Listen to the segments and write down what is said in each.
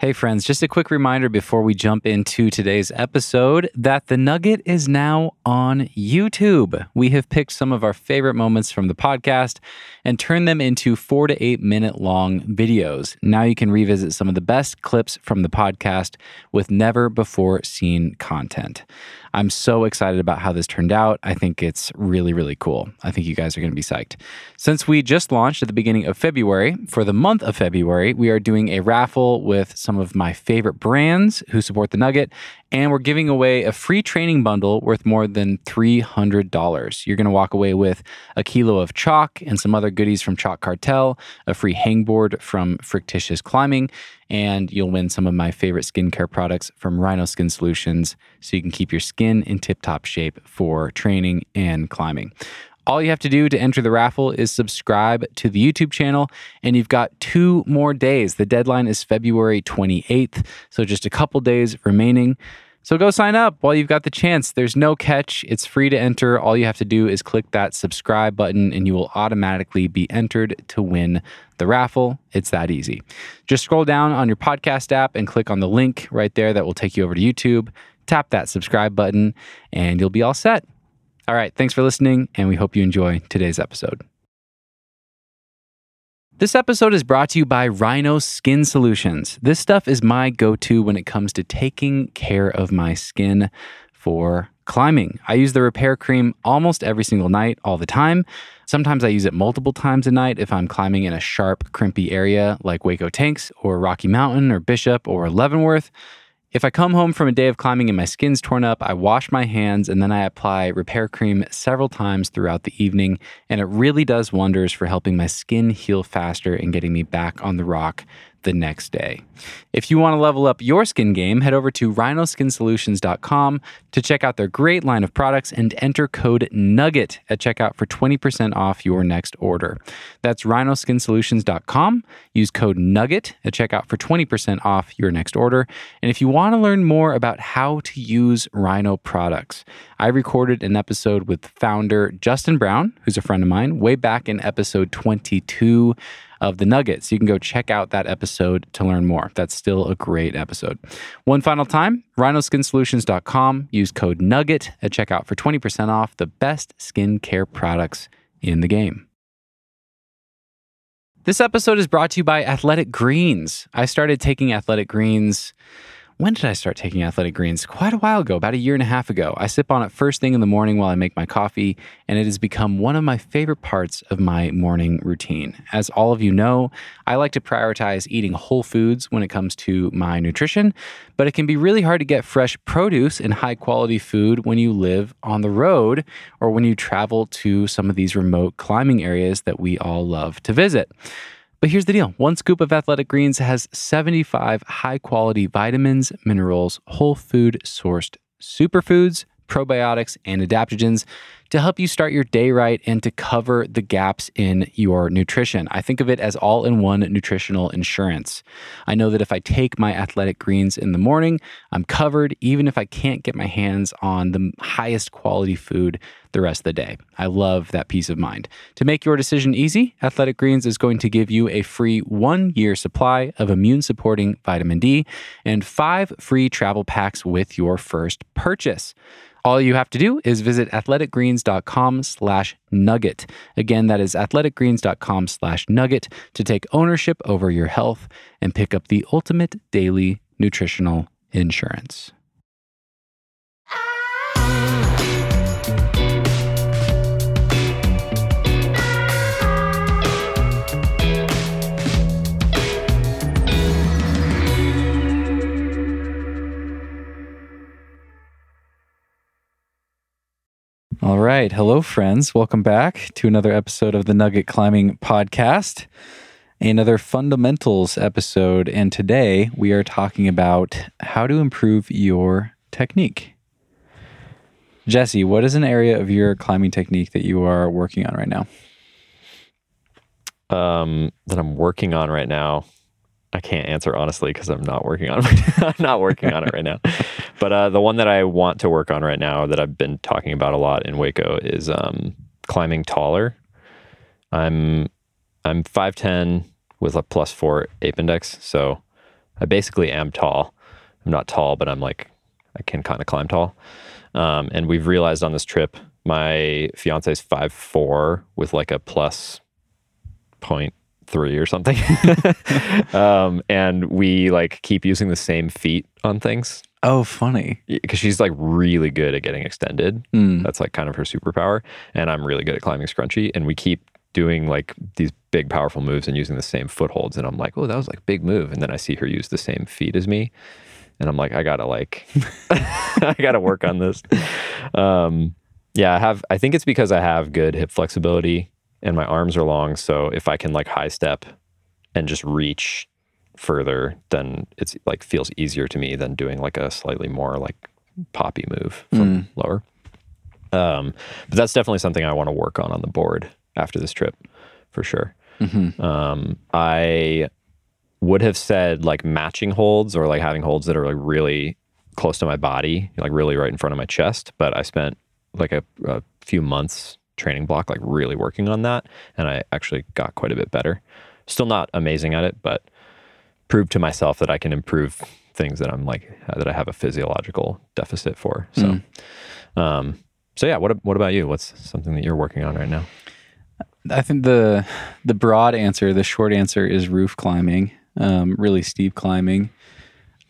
Hey, friends, just a quick reminder before we jump into today's episode that The Nugget is now on YouTube. We have picked some of our favorite moments from the podcast and turned them into four to eight minute long videos. Now you can revisit some of the best clips from the podcast with never before seen content. I'm so excited about how this turned out. I think it's really, really cool. I think you guys are going to be psyched. Since we just launched at the beginning of February, for the month of February, we are doing a raffle with some of my favorite brands who support the Nugget, and we're giving away a free training bundle worth more than $300. You're going to walk away with a kilo of chalk and some other goodies from Chalk Cartel, a free hangboard from Frictitious Climbing, and you'll win some of my favorite skincare products from Rhino Skin Solutions so you can keep your skin in tip top shape for training and climbing. All you have to do to enter the raffle is subscribe to the YouTube channel, and you've got two more days. The deadline is February 28th, so just a couple days remaining. So go sign up while you've got the chance. There's no catch. It's free to enter. All you have to do is click that subscribe button and you will automatically be entered to win the raffle. It's that easy. Just scroll down on your podcast app and click on the link right there that will take you over to YouTube. Tap that subscribe button and you'll be all set. All right, thanks for listening, and we hope you enjoy today's episode. This episode is brought to you by Rhino Skin Solutions. This stuff is my go to when it comes to taking care of my skin for climbing. I use the repair cream almost every single night, all the time. Sometimes I use it multiple times a night if I'm climbing in a sharp, crimpy area like Hueco Tanks or Rocky Mountain or Bishop or Leavenworth. If I come home from a day of climbing and my skin's torn up, I wash my hands and then I apply repair cream several times throughout the evening. And it really does wonders for helping my skin heal faster and getting me back on the rock the next day. If you want to level up your skin game, head over to rhinoskinsolutions.com to check out their great line of products and enter code NUGGET at checkout for 20% off your next order. That's rhinoskinsolutions.com. Use code NUGGET at checkout for 20% off your next order. And if you want to learn more about how to use Rhino products, I recorded an episode with founder Justin Brown, who's a friend of mine, way back in episode 22 of the Nuggets. You can go check out that episode to learn more. That's still a great episode. One final time, rhinoskinsolutions.com. Use code NUGGET at checkout for 20% off the best skincare products in the game. This episode is brought to you by Athletic Greens. I started taking Athletic Greens when did I start taking athletic greens? Quite a while ago, about a year and a half ago. I sip on it first thing in the morning while I make my coffee, and it has become one of my favorite parts of my morning routine. As all of you know, I like to prioritize eating whole foods when it comes to my nutrition, but it can be really hard to get fresh produce and high quality food when you live on the road or when you travel to some of these remote climbing areas that we all love to visit. But here's the deal. One scoop of athletic greens has 75 high quality vitamins, minerals, whole food sourced superfoods, probiotics, and adaptogens to help you start your day right and to cover the gaps in your nutrition. I think of it as all in one nutritional insurance. I know that if I take my athletic greens in the morning, I'm covered, even if I can't get my hands on the highest quality food the rest of the day. I love that peace of mind. To make your decision easy, Athletic Greens is going to give you a free one year supply of immune supporting vitamin D and five free travel packs with your first purchase. All you have to do is visit athleticgreens.com slash nugget. Again, that is athleticgreens.com slash nugget to take ownership over your health and pick up the ultimate daily nutritional insurance. Right. Hello, friends. Welcome back to another episode of the Nugget Climbing Podcast, another fundamentals episode. And today we are talking about how to improve your technique. Jesse, what is an area of your climbing technique that you are working on right now? Um, that I'm working on right now. I can't answer honestly because I'm not working on it. I'm not working on it right now. But uh, the one that I want to work on right now that I've been talking about a lot in Hueco is um, climbing taller. I'm I'm five ten with a plus four ape index, so I basically am tall. I'm not tall, but I'm like I can kind of climb tall. Um, and we've realized on this trip, my fiance's five four with like a plus point three or something. um, and we like keep using the same feet on things Oh, funny. because she's like really good at getting extended. Mm. That's like kind of her superpower. And I'm really good at climbing scrunchy. And we keep doing like these big, powerful moves and using the same footholds. And I'm like, oh, that was like a big move. And then I see her use the same feet as me. And I'm like, I gotta like, I gotta work on this. Um, yeah, I have, I think it's because I have good hip flexibility and my arms are long. So if I can like high step and just reach further, then it's like feels easier to me than doing like a slightly more like poppy move from lower. Um, but that's definitely something I want to work on on the board after this trip for sure. Um, I would have said like matching holds or like having holds that are like really close to my body, like really right in front of my chest. But I spent like a, a few months training block, like really working on that. And I actually got quite a bit better. Still not amazing at it, but proved to myself that I can improve things that I'm like, that I have a physiological deficit for. So, um, so yeah, what, what about you? What's something that you're working on right now? I think the the broad answer, the short answer is roof climbing, um, really steep climbing,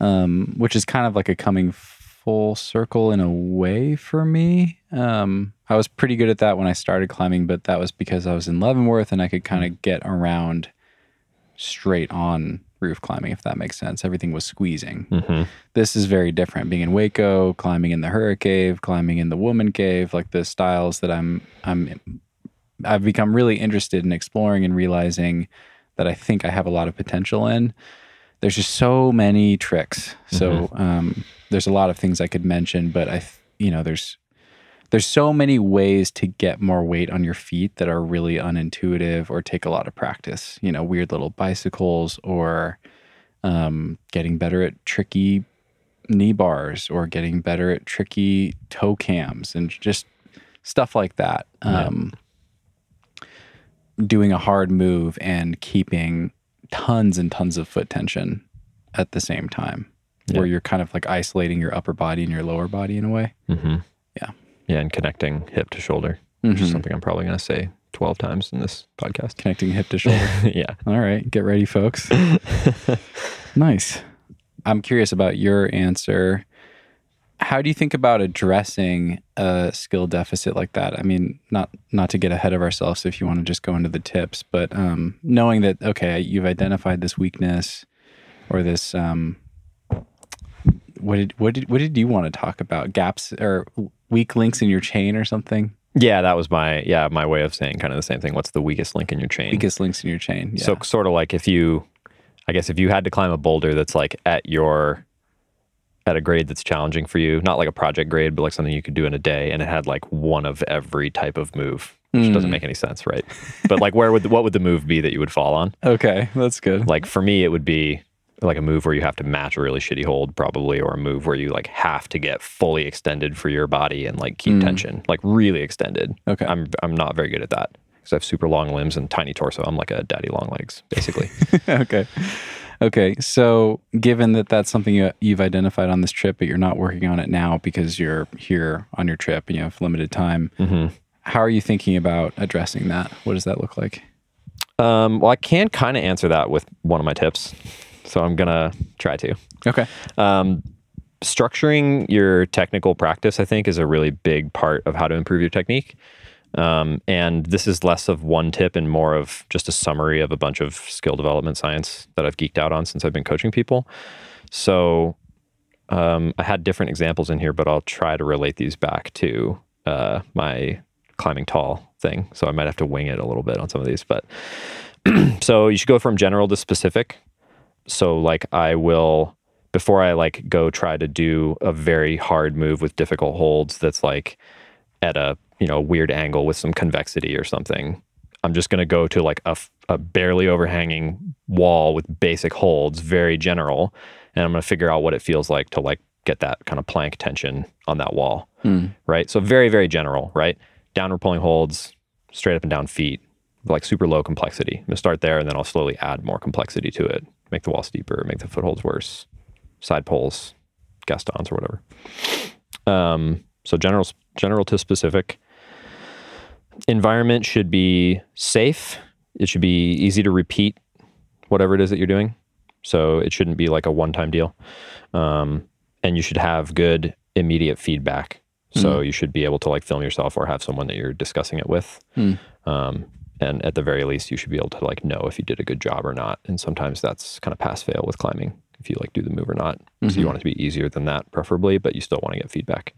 um, which is kind of like a coming full circle in a way for me. Um, I was pretty good at that when I started climbing, but that was because I was in Leavenworth and I could kind of get around straight on roof climbing, if that makes sense. Everything was squeezing. Mm-hmm. This is very different. Being in Hueco, climbing in the Hurricane, climbing in the Woman Cave, like the styles that I'm I'm I've become really interested in exploring and realizing that I think I have a lot of potential in. There's just so many tricks. So um, there's a lot of things I could mention, but I, you know, there's there's so many ways to get more weight on your feet that are really unintuitive or take a lot of practice. You know, weird little bicycles or um, getting better at tricky knee bars or getting better at tricky toe cams and just stuff like that. Um, Doing a hard move and keeping tons and tons of foot tension at the same time, where you're kind of like isolating your upper body and your lower body in a way. Mm-hmm. Yeah. And connecting hip to shoulder, which is something I'm probably going to say 12 times in this podcast. Connecting hip to shoulder. yeah. All right, get ready, folks. nice. I'm curious about your answer. How do you think about addressing a skill deficit like that? I mean, not not to get ahead of ourselves if you want to just go into the tips, but um, knowing that okay, you've identified this weakness or this um, what did what did what did you want to talk about? Gaps or weak links in your chain or something? Yeah. That was my, yeah, my way of saying kind of the same thing. What's the weakest link in your chain? Weakest links in your chain. Yeah. So sort of like if you, I guess if you had to climb a boulder that's like at your, at a grade that's challenging for you, not like a project grade, but like something you could do in a day, and it had like one of every type of move, which doesn't hmm. make any sense, right? but like, where would what would the move be that you would fall on? okay, that's good. Like for me, it would be like a move where you have to match a really shitty hold, probably, or a move where you like have to get fully extended for your body and like keep tension, like really extended. Okay. I'm I'm not very good at that because I have super long limbs and tiny torso. I'm like a daddy long legs, basically. okay. Okay. So, given that that's something you, you've identified on this trip, but you're not working on it now because you're here on your trip and you have limited time, Mm-hmm. how are you thinking about addressing that? What does that look like? Um, well, I can kind of answer that with one of my tips, so I'm gonna try to. Okay. Um, structuring your technical practice, I think, is a really big part of how to improve your technique. Um, and this is less of one tip and more of just a summary of a bunch of skill development science that I've geeked out on since I've been coaching people. So um, I had different examples in here, but I'll try to relate these back to uh, my climbing tall thing. So I might have to wing it a little bit on some of these. But so you should go from general to specific. So like I will before I like go try to do a very hard move with difficult holds that's like at a you know weird angle with some convexity or something. I'm just going to go to like a, a barely overhanging wall with basic holds, very general, and I'm going to figure out what it feels like to like get that kind of plank tension on that wall, hmm. right? So very very general, right? Downward pulling holds, straight up and down feet, like super low complexity. I'm going to start there, and then I'll slowly add more complexity to it make the wall steeper, make the footholds worse, side pulls, Gastons or whatever. Um, so general general to specific. Environment should be safe. It should be easy to repeat whatever it is that you're doing. So it shouldn't be like a one time deal. Um, and you should have good immediate feedback. So you should be able to like film yourself or have someone that you're discussing it with. Mm. Um, and at the very least, you should be able to like know if you did a good job or not. And sometimes that's kind of pass fail with climbing if you like do the move or not. So you want it to be easier than that, preferably, but you still want to get feedback.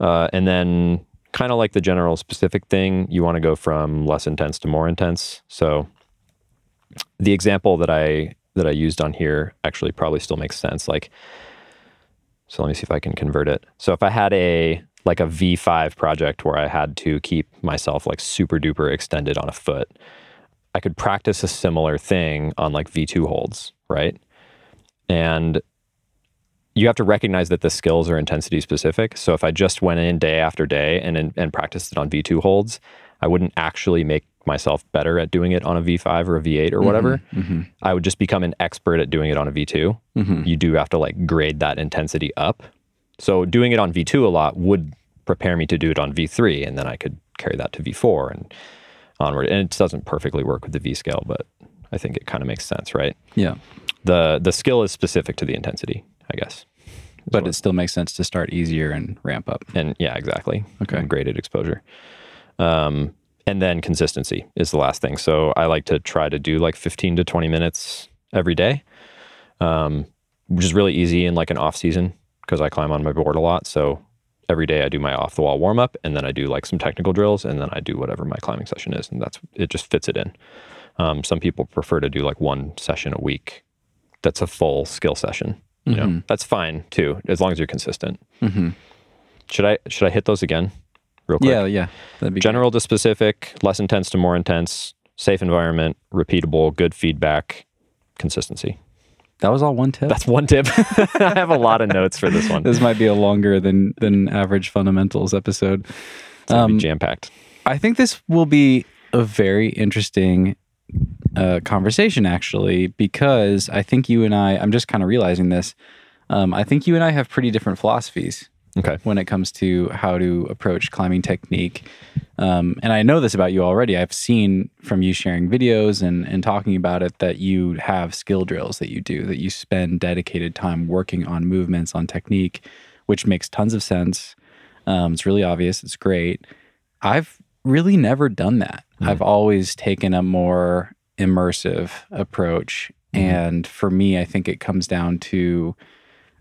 Uh, and then kind of like the general specific thing, you want to go from less intense to more intense. So the example that I that I used on here actually probably still makes sense. Like, so let me see if I can convert it. So if I had a like a V5 project where I had to keep myself like super duper extended on a foot, I could practice a similar thing on like V2 holds, right? And you have to recognize that the skills are intensity specific. So if I just went in day after day and and practiced it on V2 holds, I wouldn't actually make myself better at doing it on a V5 or a V8 or mm-hmm, whatever. Mm-hmm. I would just become an expert at doing it on a V2. Mm-hmm. You do have to like grade that intensity up. So doing it on V2 a lot would prepare me to do it on V3 and then I could carry that to V4 and onward. And it doesn't perfectly work with the V scale, but I think it kind of makes sense, right? Yeah. The the skill is specific to the intensity, I guess. But it still makes sense to start easier and ramp up. And yeah, exactly. Okay. And graded exposure. Um, and then consistency is the last thing. So I like to try to do like 15 to 20 minutes every day, um, which is really easy in like an off season because I climb on my board a lot. So every day I do my off the wall warm up and then I do like some technical drills and then I do whatever my climbing session is. And that's it just fits it in. Um, some people prefer to do like one session a week. That's a full skill session. You know, that's fine too, as long as you're consistent. Mm-hmm. Should I should I hit those again, real quick? Yeah, yeah. That'd be General to specific, less intense to more intense, safe environment, repeatable, good feedback, consistency. That was all one tip. That's one tip. I have a lot of notes for this one. this might be a longer than than average fundamentals episode. It's um, jam packed. I think this will be a very interesting uh, conversation, actually, because I think you and I, I'm just kind of realizing this. Um, I think you and I have pretty different philosophies Okay. when it comes to how to approach climbing technique. Um, and I know this about you already. I've seen from you sharing videos and, and talking about it that you have skill drills that you do, that you spend dedicated time working on movements, on technique, which makes tons of sense. Um, it's really obvious. It's great. I've really never done that. I've always taken a more immersive approach. And for me, I think it comes down to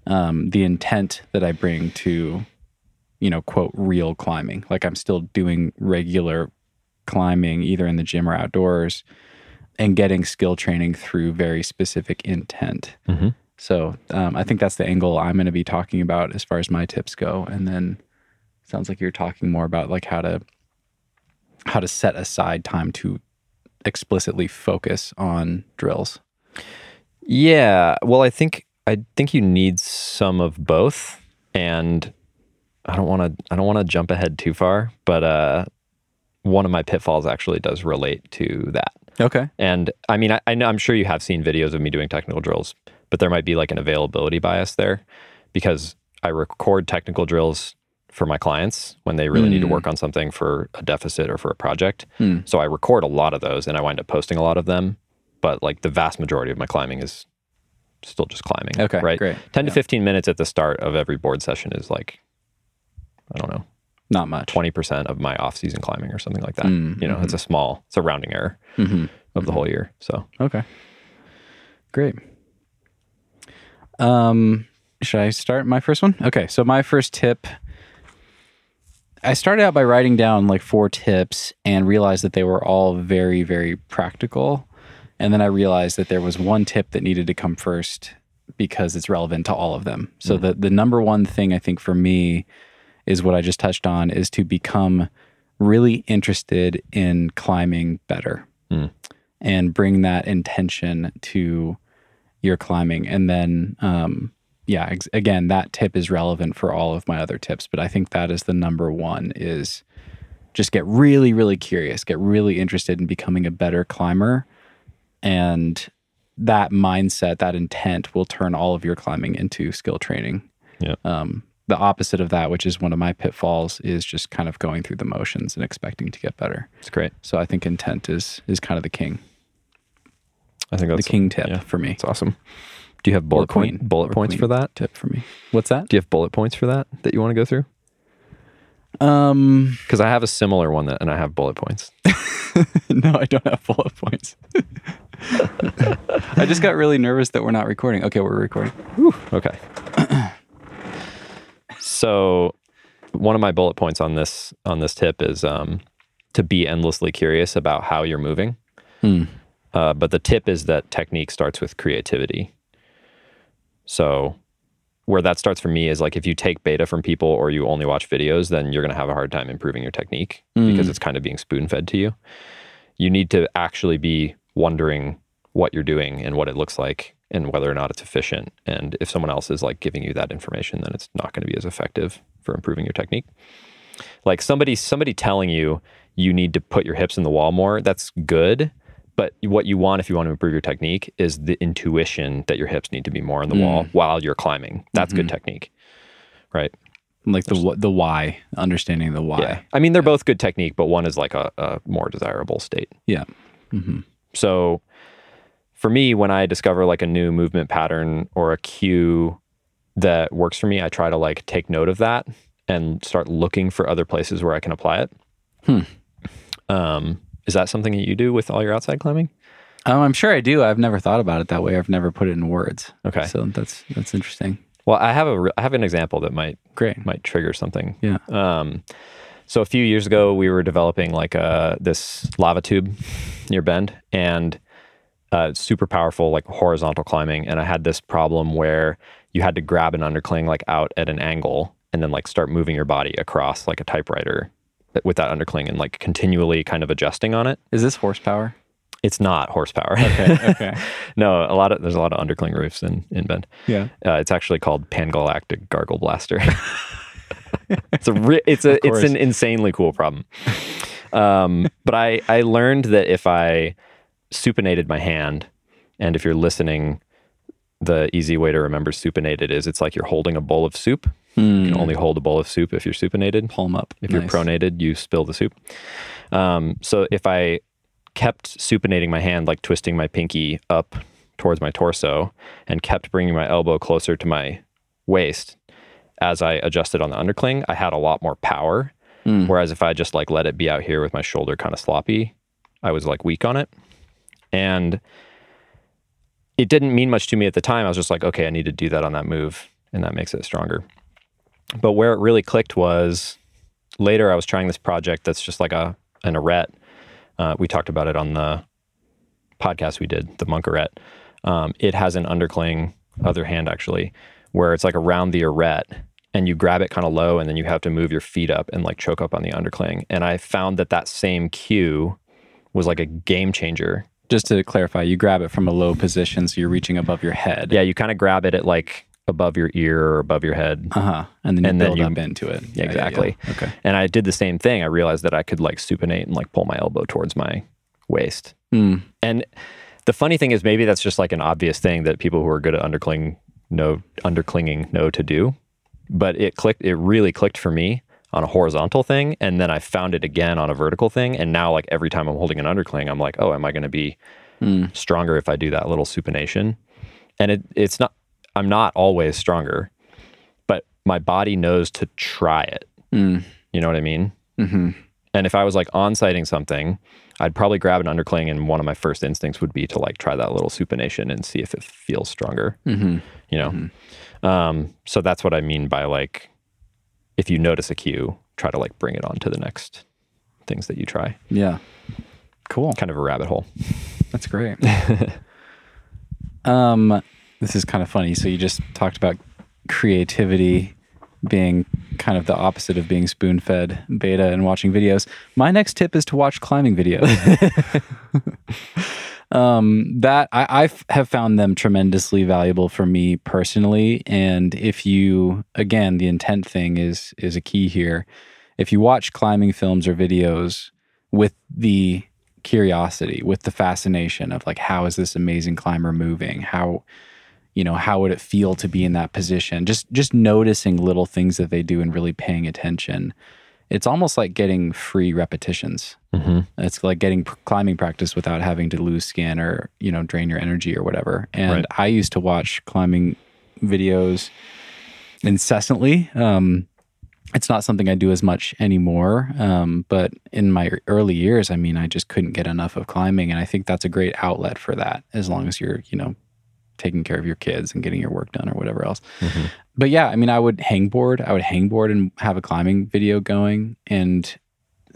um, the intent that I bring to, you know, quote, real climbing. Like I'm still doing regular climbing, either in the gym or outdoors, and getting skill training through very specific intent. Mhm. So um, I think that's the angle I'm going to be talking about as far as my tips go. And then sounds like you're talking more about like how to how to set aside time to explicitly focus on drills. Yeah. Well, I think I think you need some of both, and I don't want to I don't want to jump ahead too far, but uh, one of my pitfalls actually does relate to that. Okay. And I mean, I, I know I'm sure you have seen videos of me doing technical drills, but there might be like an availability bias there because I record technical drills for my clients when they really need to work on something for a deficit or for a project. Hmm. So I record a lot of those and I wind up posting a lot of them. But like the vast majority of my climbing is still just climbing. Okay, Right. great. 10 Yeah. to 15 minutes at the start of every board session is like, I don't know, Not much. 20% of my off season climbing or something like that. Mm, you know, it's a small, it's a rounding error hmm of the whole year. So Okay. Great. Um, should I start my first one? Okay. So my first tip I started out by writing down like four tips and realized that they were all very, very practical. And then I realized that there was one tip that needed to come first because it's relevant to all of them. So the the number one thing I think for me is what I just touched on is to become really interested in climbing better and bring that intention to your climbing. And then, um, yeah, ex- again, that tip is relevant for all of my other tips, but I think that is the number one is just get really, really curious, get really interested in becoming a better climber and that mindset, that intent will turn all of your climbing into skill training. Yeah. Um, the opposite of that, which is one of my pitfalls, is just kind of going through the motions and expecting to get better. It's great. So I think intent is is kind of the king, I think that's the king tip yeah. for me. It's awesome. Do you have bullet point bullet Or points for that? Tip for me. What's that? Do you have bullet points for that that you want to go through? Um, Because I have a similar one that, and I have bullet points. no, I don't have bullet points. I just got really nervous that we're not recording. Okay, we're recording. Okay. so, one of my bullet points on this on this tip is um, to be endlessly curious about how you're moving. Hmm. Uh, but the tip is that technique starts with creativity. So, where that starts for me is like if you take beta from people or you only watch videos, then you're going to have a hard time improving your technique because it's kind of being spoon fed to you. You need to actually be wondering what you're doing and what it looks like and whether or not it's efficient. And if someone else is like giving you that information, then it's not going to be as effective for improving your technique. Like somebody somebody telling you you need to put your hips in the wall more, that's good. But what you want if you want to improve your technique is the intuition that your hips need to be more in the wall mm. while you're climbing. That's good mm-hmm. technique. Right. Like the the why, understanding the why. Yeah. I mean, they're both good technique, but one is like a, a more desirable state. Yeah. Mm-hmm. So for me, when I discover like a new movement pattern or a cue that works for me, I try to like take note of that and start looking for other places where I can apply it. Um, is that something that you do with all your outside climbing? Um, I'm sure I do. I've never thought about it that way. I've never put it in words. Okay. So that's that's interesting. Well, I have a I have an example that might Great. might trigger something. Yeah. Um, so a few years ago, we were developing like a this lava tube near Bend, and uh, super powerful like horizontal climbing. And I had this problem where you had to grab an undercling like out at an angle, and then like start moving your body across like a typewriter with that undercling, and like continually kind of adjusting on it. Is this horsepower? It's not horsepower. Okay. Okay. no, a lot of there's a lot of undercling roofs in in Bend. Yeah. Uh, it's actually called Pangalactic Gargle Blaster. it's a ri- it's a it's an insanely cool problem. Um, but I I learned that if I supinated my hand, and if you're listening, the easy way to remember supinated is it's like you're holding a bowl of soup. You can only hold a bowl of soup if you're supinated. Palm up. If Nice. you're pronated, you spill the soup. Um, so if I kept supinating my hand, like twisting my pinky up towards my torso, and kept bringing my elbow closer to my waist as I adjusted on the undercling, I had a lot more power. Whereas if I just like let it be out here with my shoulder kind of sloppy, I was like weak on it. And it didn't mean much to me at the time. I was just like, okay, I need to do that on that move, and that makes it stronger. But where it really clicked was later I was trying this project that's just like a an arete. Uh, we talked about it on the podcast we did, the monk arete. Um, it has an undercling, other hand actually, where it's like around the arete and you grab it kind of low and then you have to move your feet up and like choke up on the undercling. And I found that that same cue was like a game changer. Just to clarify, you grab it from a low position, so you're reaching above your head. Yeah, you kind of grab it at like above your ear or above your head. Uh huh. And then you And then build you- up into it. Yeah, exactly. yeah. Okay. And I did the same thing. I realized that I could like supinate and like pull my elbow towards my waist. Mm. And the funny thing is, maybe that's just like an obvious thing that people who are good at undercling know underclinging no to do. But it clicked. It really clicked for me on a horizontal thing, and then I found it again on a vertical thing. And now, like every time I'm holding an undercling, I'm like, oh, am I going to be stronger if I do that little supination? And it, it's not. I'm not always stronger, but my body knows to try it. Mm. You know what I mean? hmm And if I was like on sighting something, I'd probably grab an undercling, and one of my first instincts would be to like try that little supination and see if it feels stronger. hmm You know, um, so that's what I mean by like, if you notice a cue, try to like bring it on to the next things that you try. Yeah. Cool. Kind of a rabbit hole. That's great. um, this is kind of funny. So you just talked about creativity being kind of the opposite of being spoon fed beta and watching videos. My next tip is to watch climbing videos. um, that I, I f- have found them tremendously valuable for me personally. And if you, again, the intent thing is is a key here. If you watch climbing films or videos with the curiosity, with the fascination of like, how is this amazing climber moving? How, you know, how would it feel to be in that position? Just just noticing little things that they do and really paying attention. It's almost like getting free repetitions. Mm-hmm. It's like getting climbing practice without having to lose skin or you know drain your energy or whatever. And Right. I used to watch climbing videos incessantly. Um, it's not something I do as much anymore. Um, but in my early years, I mean, I just couldn't get enough of climbing, and I think that's a great outlet for that. As long as you're you know taking care of your kids and getting your work done or whatever else. Mhm. But yeah, I mean, I would hangboard. I would hangboard and have a climbing video going, and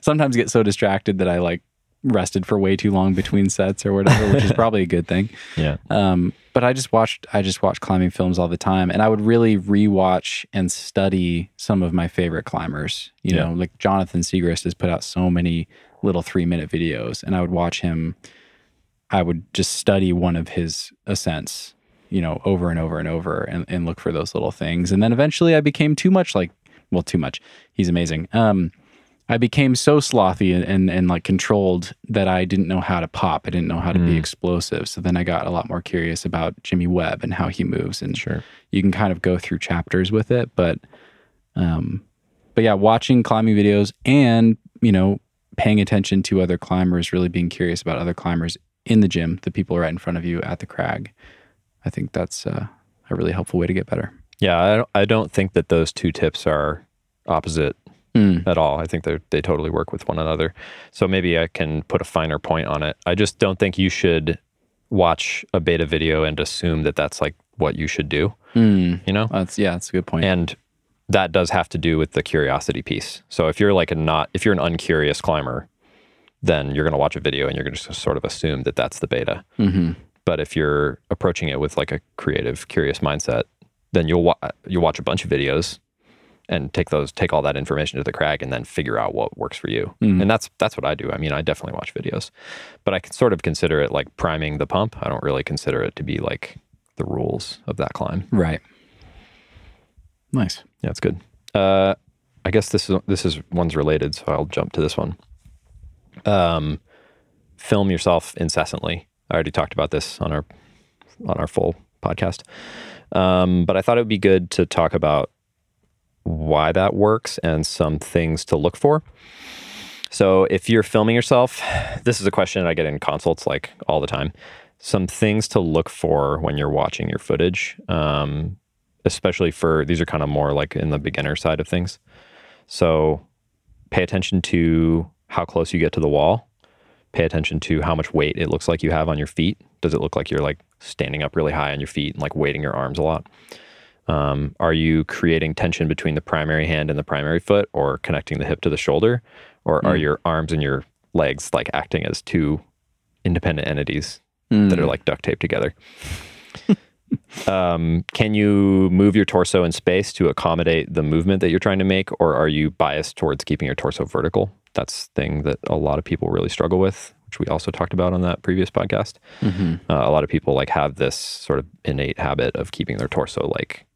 sometimes get so distracted that I like rested for way too long between sets or whatever, which is probably a good thing. Yeah. Um, but I just watched I just watched climbing films all the time, and I would really rewatch and study some of my favorite climbers. You Yeah. know, like Jonathan Siegrist has put out so many little three minute videos, and I would watch him. I would just study one of his ascents, you know, over and over and over, and, and look for those little things. And then eventually, I became too much like, well, too much. He's amazing. Um, I became so slothy and, and and like controlled that I didn't know how to pop. I didn't know how to be Mm. explosive. So then I got a lot more curious about Jimmy Webb and how he moves. And Sure. you can kind of go through chapters with it, but um, but yeah, watching climbing videos and you know paying attention to other climbers, really being curious about other climbers in the gym, the people right in front of you at the crag. I think that's uh, a really helpful way to get better. Yeah. I don't, I don't think that those two tips are opposite Mm. at all. I think they they totally work with one another. So maybe I can put a finer point on it. I just don't think you should watch a beta video and assume that that's like what you should do. Mm. You know, That's yeah, that's a good point. and that does have to do with the curiosity piece. So if you're like a not if you're an uncurious climber, then you're going to watch a video and you're going to just sort of assume that that's the beta. hmm But if you're approaching it with like a creative, curious mindset, then you'll wa- you'll watch a bunch of videos and take those take all that information to the crag and then figure out what works for you. Mhm. And that's that's what I do. I mean, I definitely watch videos, but I can sort of consider it like priming the pump. I don't really consider it to be like the rules of that climb. Right. Nice. Yeah, it's good. Uh, I guess this is this is one's related, so I'll jump to this one. Um, film yourself incessantly. I already talked about this on our on our full podcast, um, but I thought it would be good to talk about why that works and some things to look for. So, if you're filming yourself, this is a question I get in consults like all the time. Some things to look for when you're watching your footage. Um, especially for these are kind of more like in the beginner side of things. So pay attention to how close you get to the wall. Pay attention to how much weight it looks like you have on your feet. Does it look like you're like standing up really high on your feet and like weighting your arms a lot? Um, are you creating tension between the primary hand and the primary foot or connecting the hip to the shoulder? Or are Mm. your arms and your legs like acting as two independent entities Mm. that are like duct taped together. um, can you move your torso in space to accommodate the movement that you're trying to make, or are you biased towards keeping your torso vertical? That's the thing that a lot of people really struggle with, which we also talked about on that previous podcast. Mhm. Uh, a lot of people like have this sort of innate habit of keeping their torso like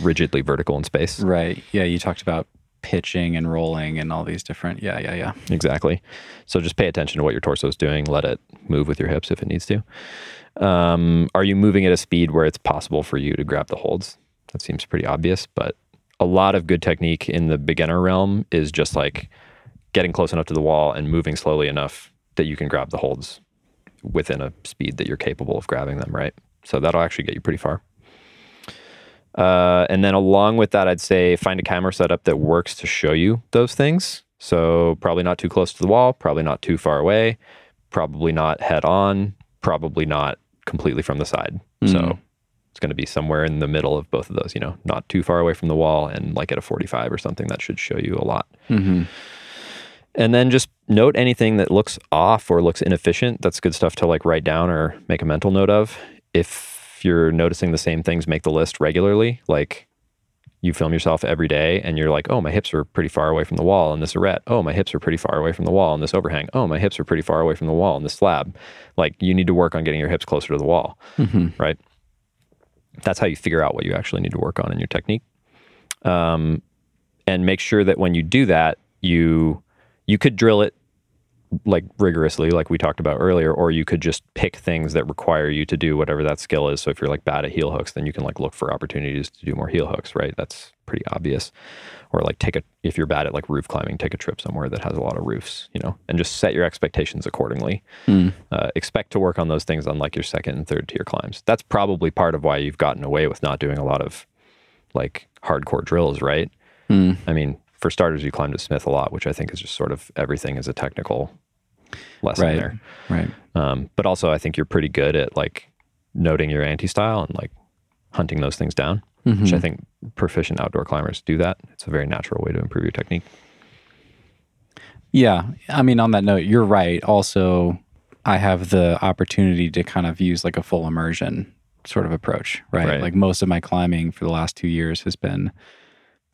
rigidly vertical in space. Right. Yeah, you talked about pitching and rolling and all these different. Yeah, yeah, yeah. Exactly. So just pay attention to what your torso is doing. Let it move with your hips if it needs to. Um, are you moving at a speed where it's possible for you to grab the holds? That seems pretty obvious, but a lot of good technique in the beginner realm is just like getting close enough to the wall and moving slowly enough that you can grab the holds within a speed that you're capable of grabbing them, right? So that'll actually get you pretty far. Uh, and then along with that, I'd say find a camera setup that works to show you those things. So probably not too close to the wall, probably not too far away, probably not head on, probably not completely from the side. So Mm. it's going to be somewhere in the middle of both of those, you know, not too far away from the wall and like at a 45 or something that should show you a lot. hmm And then just note anything that looks off or looks inefficient. That's good stuff to like write down or make a mental note of. If you're noticing the same things, make the list regularly. Like you film yourself every day and you're like, oh, my hips are pretty far away from the wall in this arete. Oh, my hips are pretty far away from the wall in this overhang. Oh, my hips are pretty far away from the wall in this slab. Like you need to work on getting your hips closer to the wall, hmm right? That's how you figure out what you actually need to work on in your technique. Um, and make sure that when you do that, you you could drill it like rigorously, like we talked about earlier, or you could just pick things that require you to do whatever that skill is. So if you're like bad at heel hooks, then you can like look for opportunities to do more heel hooks, right? That's pretty obvious. Or like take a if you're bad at like roof climbing, take a trip somewhere that has a lot of roofs, you know, and just set your expectations accordingly. Hmm. Uh, expect to work on those things on like your second and third tier climbs. That's probably part of why you've gotten away with not doing a lot of like hardcore drills, right? Hmm. I mean, for starters, you climbed at Smith a lot, which I think is just sort of everything is a technical lesson Right. there. Right. Um, but also, I think you're pretty good at like noting your anti style and like hunting those things down, which Mm-hmm. I think proficient outdoor climbers do that. It's a very natural way to improve your technique. Yeah. I mean, on that note, you're right. Also, I have the opportunity to kind of use like a full immersion sort of approach, right? Right. Like most of my climbing for the last two years has been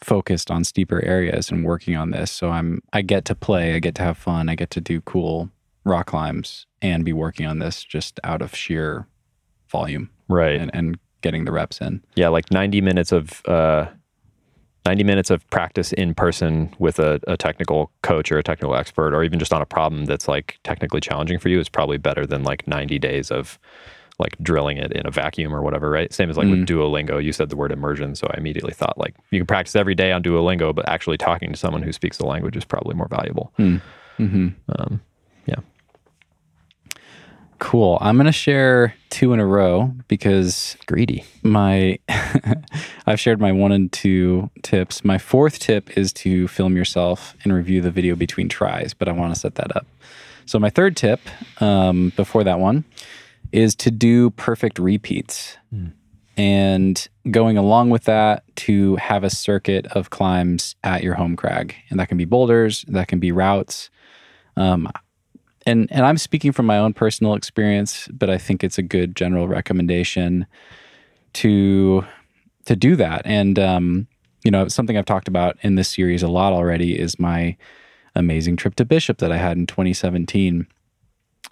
focused on steeper areas and working on this. So I'm, I get to play, I get to have fun, I get to do cool rock climbs and be working on this just out of sheer volume Right. and, and getting the reps in. yeah, like 90 minutes of uh, 90 minutes of practice in person with a, a technical coach or a technical expert, or even just on a problem that's like technically challenging for you, is probably better than like 90 days of like drilling it in a vacuum or whatever, right? Same as like with Duolingo. You said the word immersion, so I immediately thought like you can practice every day on Duolingo, but actually talking to someone who speaks the language is probably more valuable. Mm-hmm. Um, yeah. Cool. I'm going to share two in a row because Greedy. my I've shared my one and two tips. My fourth tip is to film yourself and review the video between tries, but I want to set that up. So my third tip, um, before that one, is to do perfect repeats. And going along with that, to have a circuit of climbs at your home crag. And that can be boulders, that can be routes. Um, and and I'm speaking from my own personal experience, but I think it's a good general recommendation to to do that. And um, you know, something I've talked about in this series a lot already is my amazing trip to Bishop that I had in 2017.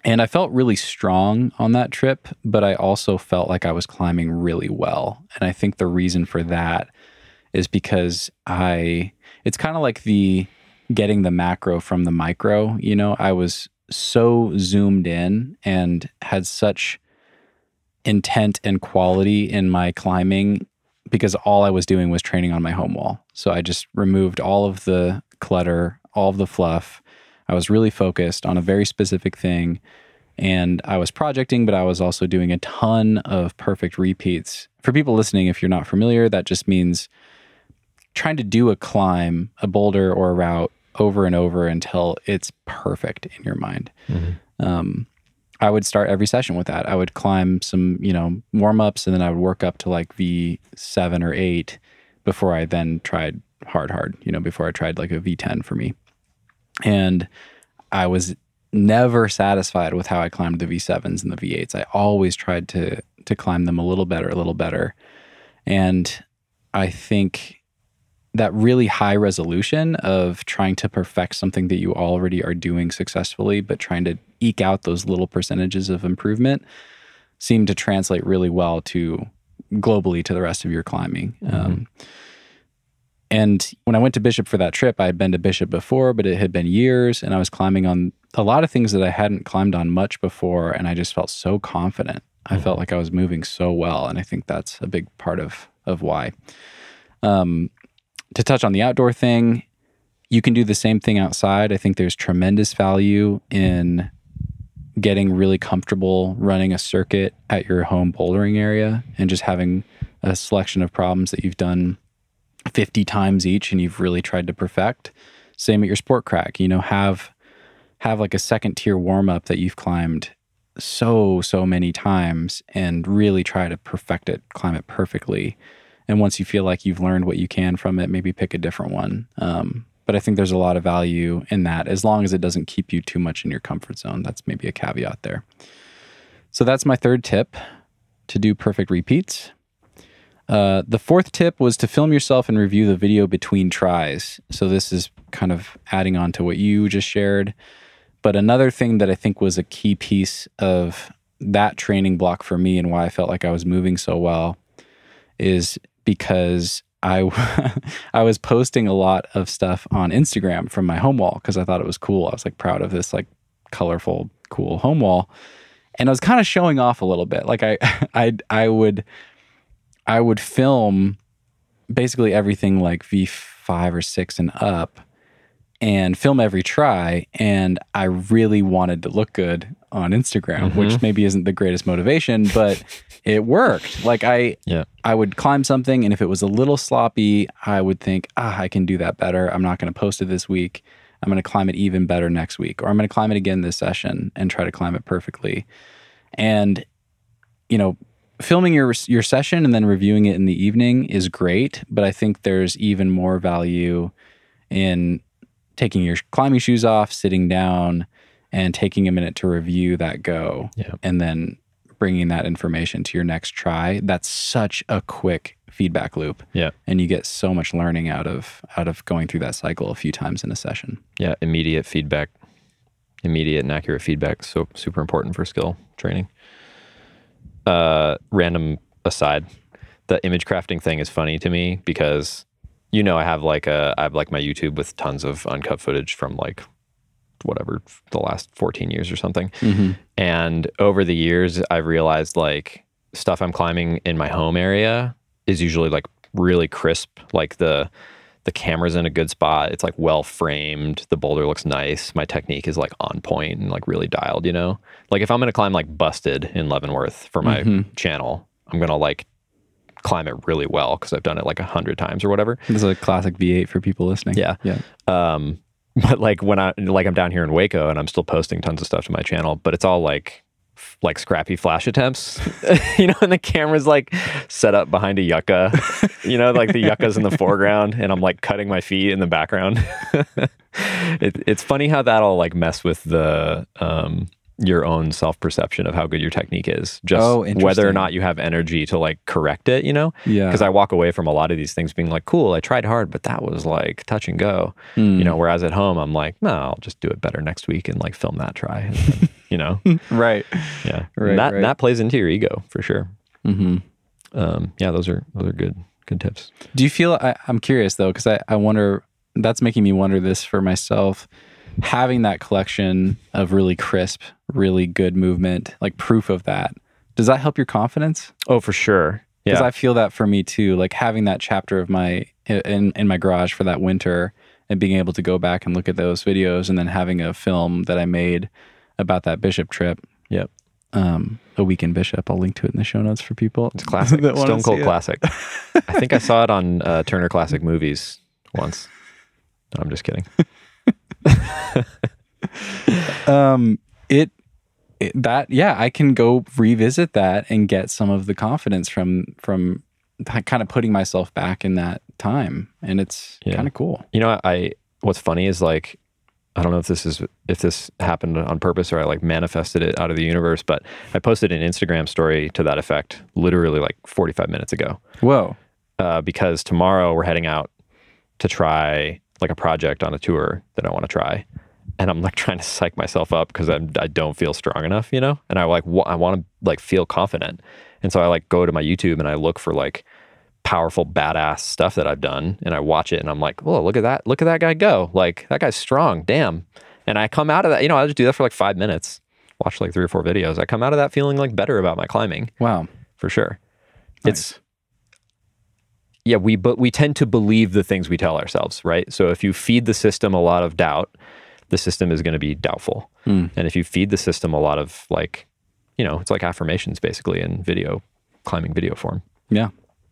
And I felt really strong on that trip, but I also felt like I was climbing really well. And I think the reason for that is because I it's kind of like the getting the macro from the micro, you know, I was so zoomed in and had such intent and quality in my climbing because all I was doing was training on my home wall. So I just removed all of the clutter, all of the fluff. I was really focused on a very specific thing and I was projecting, but I was also doing a ton of perfect repeats. For people listening, if you're not familiar, that just means trying to do a climb, a boulder, or a route over and over until it's perfect in your mind. Um, I would start every session with that. I would climb some, you know, warm ups and then I would work up to like V7 or 8 before I then tried hard, hard, you know, before I tried like a V10 for me. And I was never satisfied with how I climbed the V7s and the V8s. I always tried to to climb them a little better, a little better. And I think that really high resolution of trying to perfect something that you already are doing successfully, but trying to eke out those little percentages of improvement seemed to translate really well to globally to the rest of your climbing. Um, and when I went to Bishop for that trip, I had been to Bishop before, but it had been years, and I was climbing on a lot of things that I hadn't climbed on much before, and I just felt so confident. I felt like I was moving so well, and I think that's a big part of of why. Um, to touch on the outdoor thing, you can do the same thing outside. I think there's tremendous value in getting really comfortable running a circuit at your home bouldering area and just having a selection of problems that you've done 50 times each and you've really tried to perfect. Same at your sport crack, you know, have have like a second tier warm up that you've climbed so so many times and really try to perfect it, climb it perfectly. And once you feel like you've learned what you can from it, maybe pick a different one. Um, but I think there's a lot of value in that as long as it doesn't keep you too much in your comfort zone. That's maybe a caveat there. So that's my third tip to do perfect repeats. Uh, the fourth tip was to film yourself and review the video between tries. So this is kind of adding on to what you just shared. But another thing that I think was a key piece of that training block for me and why I felt like I was moving so well is because I I was posting a lot of stuff on Instagram from my home wall because I thought it was cool. I was like proud of this like colorful, cool home wall. And I was kind of showing off a little bit. Like I I I would I would film basically everything like V5 or 6 and up and film every try and I really wanted to look good on Instagram, which maybe isn't the greatest motivation, but it worked. Like I Yeah. I would climb something and if it was a little sloppy, I would think, "Ah, I can do that better. I'm not going to post it this week. I'm going to climb it even better next week or I'm going to climb it again this session and try to climb it perfectly." And you know, filming your your session and then reviewing it in the evening is great, but I think there's even more value in taking your climbing shoes off, sitting down, and taking a minute to review that go, Yeah. and then bringing that information to your next try. That's such a quick feedback loop, Yeah. and you get so much learning out of out of going through that cycle a few times in a session. Yeah. Immediate feedback, immediate and accurate feedback. So super important for skill training. Uh, random aside, the image crafting thing is funny to me because you know I have like a I have like my YouTube with tons of uncut footage from like whatever the last 14 years or something. And over the years, I've realized like stuff I'm climbing in my home area is usually like really crisp. Like the the camera's in a good spot. It's like well framed. The boulder looks nice. My technique is like on point and like really dialed. You know, like if I'm gonna climb like busted in Leavenworth for my channel, I'm gonna like climb it really well because I've done it like a hundred times or whatever. This is a classic V8 for people listening. Yeah. yeah. Um, but like when I like I'm down here in Hueco and I'm still posting tons of stuff to my channel, but it's all like like scrappy flash attempts, you know, and the camera's like set up behind a yucca, you know, like the yucca's in the foreground and I'm like cutting my feet in the background. it, it's funny how that'll like mess with the um your own self perception of how good your technique is, just Oh, whether or not you have energy to like correct it, you know? Yeah. Because I walk away from a lot of these things being like, cool, I tried hard, but that was like touch and go. Hmm. You know, whereas at home, I'm like, no, I'll just do it better next week and like film that try. You know, Right. yeah. Right, that right. that plays into your ego for sure. hmm Um, yeah, those are those are good good tips. Do you feel? I, I'm curious though, because I, I wonder. That's making me wonder this for myself. Having that collection of really crisp, really good movement, like proof of that, does that help your confidence? Oh, for sure. Because Yeah. I feel that for me too. Like having that chapter of my in in my garage for that winter, and being able to go back and look at those videos, and then having a film that I made about that Bishop trip. Yep. Um, a weekend Bishop. I'll link to it in the show notes for people. It's classic. that Stone Cold classic. I think I saw it on uh, Turner Classic Movies once. No, I'm just kidding. um it, it that yeah i can go revisit that and get some of the confidence from from kind of putting myself back in that time and it's Yeah. kind of cool You know, I what's funny is like I don't know if this is if this happened on purpose or I like manifested it out of the universe, but I posted an Instagram story to that effect literally like 45 minutes ago. whoa Uh, because tomorrow we're heading out to try like a project on a tour that I want to try. And I'm like trying to psych myself up because I'm I don't feel strong enough, you know? And I like I want to like feel confident. And so I like go to my YouTube and I look for like powerful badass stuff that I've done and I watch it and I'm like, "Whoa, look at that. Look at that guy go. Like that guy's strong. Damn." And I come out of that, you know, I just do that for like 5 minutes. Watch like 3 or 4 videos. I come out of that feeling like better about my climbing wow for sure. Nice. It's yeah, we but we tend to believe the things we tell ourselves, right? So if you feed the system a lot of doubt, the system is going to be doubtful. Hmm. And if you feed the system a lot of like, you know, it's like affirmations basically in video climbing video form. yeah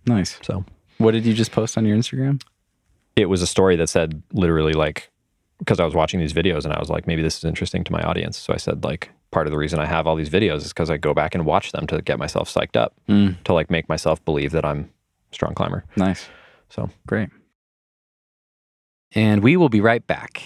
nice So what did you just post on your instagram it was a story that said literally like because I was watching these videos and I was like, maybe this is interesting to my audience. So I said like part of the reason I have all these videos is because I go back and watch them to get myself psyched up, Mm. to like make myself believe that I'm a strong climber. nice So great and we will be right back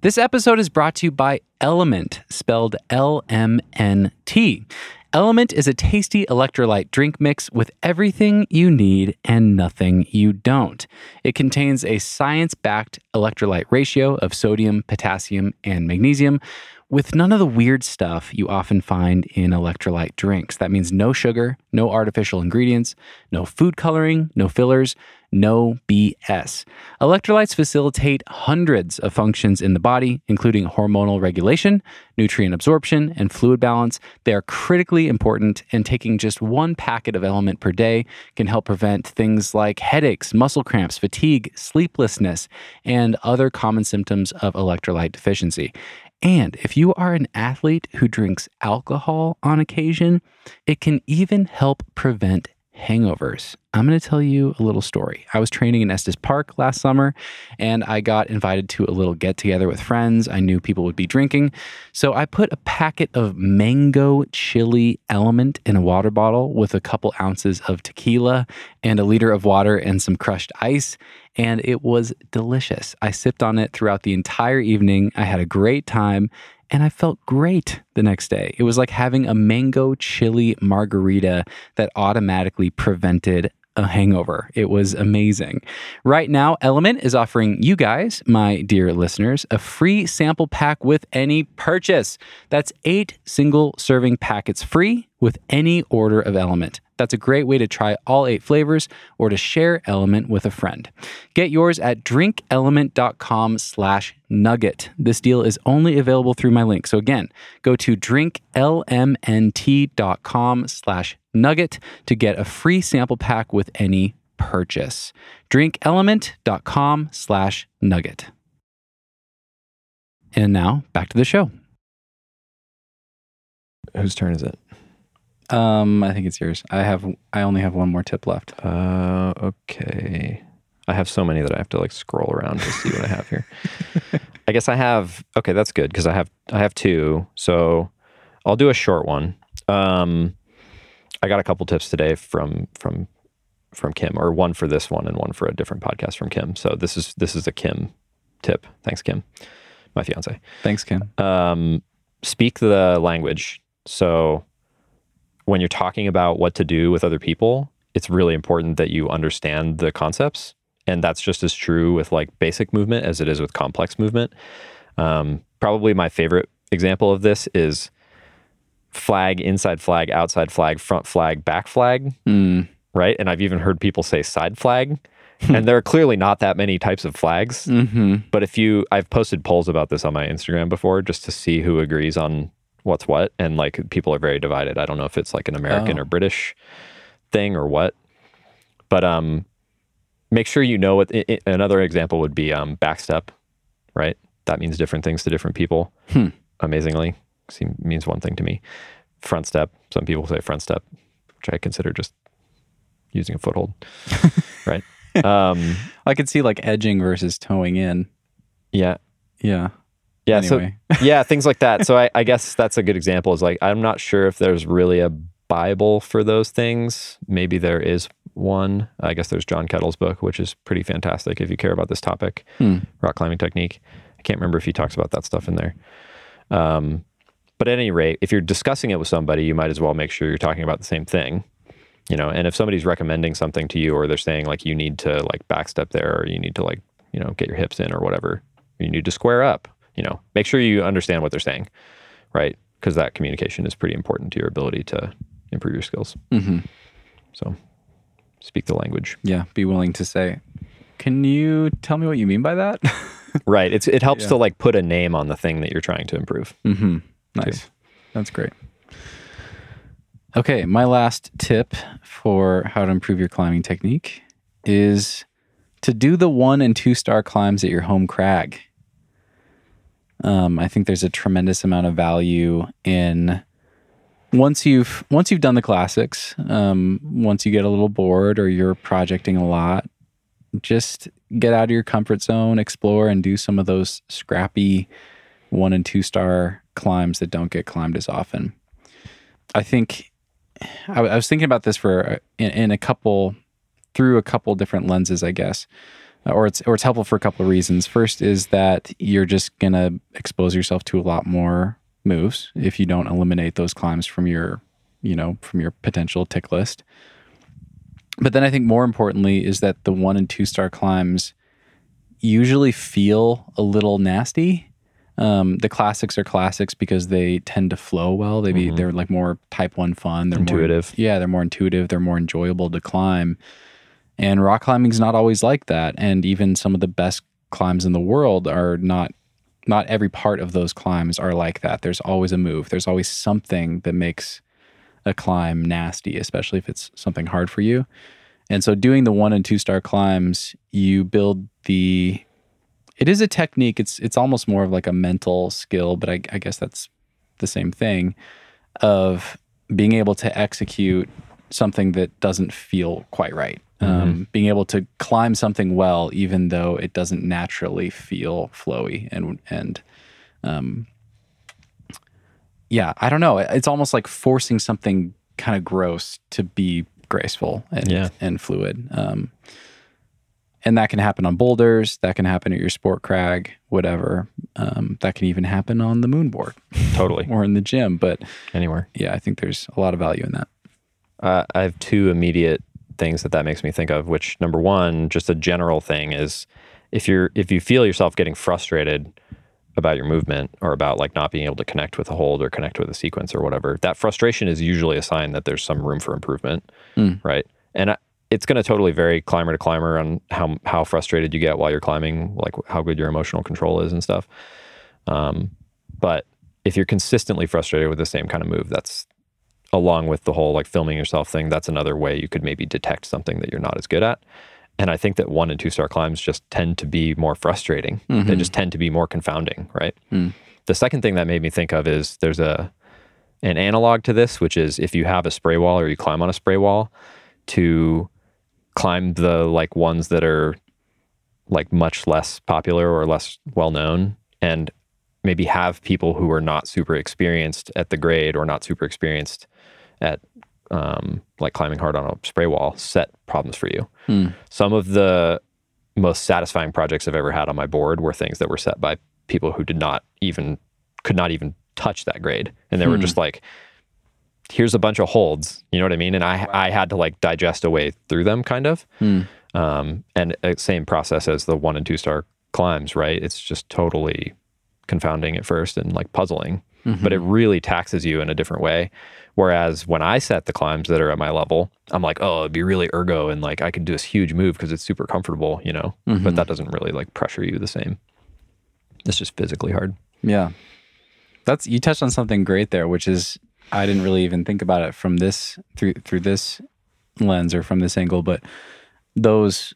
this episode is brought to you by LMNT spelled l-m-n-t LMNT is a tasty electrolyte drink mix with everything you need and nothing you don't. It contains a science backed electrolyte ratio of sodium, potassium, and magnesium, with none of the weird stuff you often find in electrolyte drinks. That means no sugar, no artificial ingredients, no food coloring, no fillers, no BS. Electrolytes facilitate hundreds of functions in the body, including hormonal regulation, nutrient absorption, and fluid balance. They are critically important, and taking just one packet of LMNT per day can help prevent things like headaches, muscle cramps, fatigue, sleeplessness, and other common symptoms of electrolyte deficiency. And if you are an athlete who drinks alcohol on occasion, it can even help prevent hangovers. I'm going to tell you a little story. I was training in Estes Park last summer and I got invited to a little get together with friends. I knew people would be drinking. So I put a packet of mango chili LMNT in a water bottle with a couple ounces of tequila and a liter of water and some crushed ice. And it was delicious. I sipped on it throughout the entire evening. I had a great time and I felt great the next day. It was like having a mango chili margarita that automatically prevented a hangover. It was amazing. Right now, LMNT is offering you guys, my dear listeners, a free sample pack with any purchase. That's eight single serving packets free with any order of LMNT. That's a great way to try all eight flavors or to share LMNT with a friend. Get yours at drinklmnt.com slash nugget. This deal is only available through my link. So again, go to drinklmnt.com slash nugget to get a free sample pack with any purchase. drinklmnt.com slash nugget. And now back to the show. Whose turn is it? Um, I think it's yours. I have I only have one more tip left. Uh, okay. I have so many that I have to like scroll around to see what I have here. I guess I have okay, that's good because I have I have two. So I'll do a short one. Um, I got a couple tips today from from from Kim, or one for this one and one for a different podcast from Kim. So this is this is a Kim tip. Thanks, Kim, my fiance. Thanks, Kim. Um, speak the language. So when you're talking about what to do with other people, it's really important that you understand the concepts. And that's just as true with like basic movement as it is with complex movement. Um, probably my favorite example of this is flag, inside flag, outside flag, front flag, back flag. Mm. Right. And I've even heard people say side flag. and there are clearly not that many types of flags. Mm-hmm. But if you, I've posted polls about this on my Instagram before just to see who agrees on what's what and like people are very divided i don't know if it's like an american Oh. or british thing or what but um make sure you know what i i- another example would be um backstep right that means different things to different people Hmm. amazingly seem, means one thing to me front step some people say front step which i consider just using a foothold right um I could see like edging versus toeing in. yeah Yeah. Yeah Anyway. so yeah things like that. So I, I guess that's a good example is like i'm not sure if there's really a bible for those things. Maybe there is one. I guess there's john kettle's book which is pretty fantastic if you care about this topic Hmm. rock climbing technique. I can't remember if he talks about that stuff in there. Um, but at any rate if you're discussing it with somebody you might as well make sure you're talking about the same thing you know? And if somebody's recommending something to you or they're saying like you need to like backstep there or you need to like you know get your hips in or whatever you need to square up you know make sure you understand what they're saying right because that communication is pretty important to your ability to improve your skills Mm-hmm. so speak the language Yeah. Be willing to say, can you tell me what you mean by that? right it's it helps Yeah. to like put a name on the thing that you're trying to improve mm-hmm. Nice. That's great. Okay. My last tip for how to improve your climbing technique is to do the one and two star climbs at your home crag. Um, I think there's a tremendous amount of value in once you've once you've done the classics, um, once you get a little bored or you're projecting a lot, just get out of your comfort zone, explore, and do some of those scrappy one and two star climbs that don't get climbed as often. I think I, I was thinking about this for in, in a couple through a couple different lenses, I guess, or it's or it's helpful for a couple of reasons. First is that you're just gonna expose yourself to a lot more moves if you don't eliminate those climbs from your you know from your potential tick list. But then I think more importantly is that the one and two star climbs usually feel a little nasty Um, the classics are classics because they tend to flow well. They be they're like more type one fun. They're Intuitive. More, yeah, they're more intuitive. They're more enjoyable to climb. And rock climbing's not always like that. And even some of the best climbs in the world are not not every part of those climbs are like that. There's always a move. There's always something that makes a climb nasty, especially if it's something hard for you. And so doing the one and two star climbs, you build the it is a technique. It's it's almost more of like a mental skill, but I, I guess that's the same thing of being able to execute something that doesn't feel quite right. Um, being able to climb something well, even though it doesn't naturally feel flowy and and um, yeah, I don't know. It's almost like forcing something kind of gross to be graceful and Yeah. and fluid. Um, and that can happen on boulders. That can happen at your sport crag, whatever. Um, that can even happen on the moon board Totally. or in the gym. But Anywhere. yeah, I think there's a lot of value in that. Uh, I have two immediate things that that makes me think of. Which number one, just a general thing is, if you're if you feel yourself getting frustrated about your movement or about like not being able to connect with a hold or connect with a sequence or whatever, that frustration is usually a sign that there's some room for improvement, Mm. right? And I, it's going to totally vary climber to climber on how how frustrated you get while you're climbing, like how good your emotional control is and stuff. Um, but if you're consistently frustrated with the same kind of move, that's along with the whole like filming yourself thing, that's another way you could maybe detect something that you're not as good at. And I think that one and two star climbs just tend to be more frustrating. They just tend to be more confounding, right? Mm. The second thing that made me think of is there's a an analog to this, which is if you have a spray wall or you climb on a spray wall, to climb the like ones that are like much less popular or less well known and maybe have people who are not super experienced at the grade or not super experienced at um, like climbing hard on a spray wall set problems for you. Hmm. Some of the most satisfying projects I've ever had on my board were things that were set by people who did not even could not even touch that grade, and they were Hmm. just like, "Here's a bunch of holds," you know what I mean? And I I had to like digest a way through them, kind of. Hmm. Um, and uh, same process as the one and two star climbs, right? It's just totally confounding at first and like puzzling, but it mm-hmm. really taxes you in a different way. Whereas when I set the climbs that are at my level, I'm like, oh, it'd be really ergo and like I could do this huge move because it's super comfortable, you know. But mm-hmm. that doesn't really like pressure you the same. It's just physically hard. Yeah. That's you touched on something great there, which is I didn't really even think about it from this through through this lens or from this angle, but those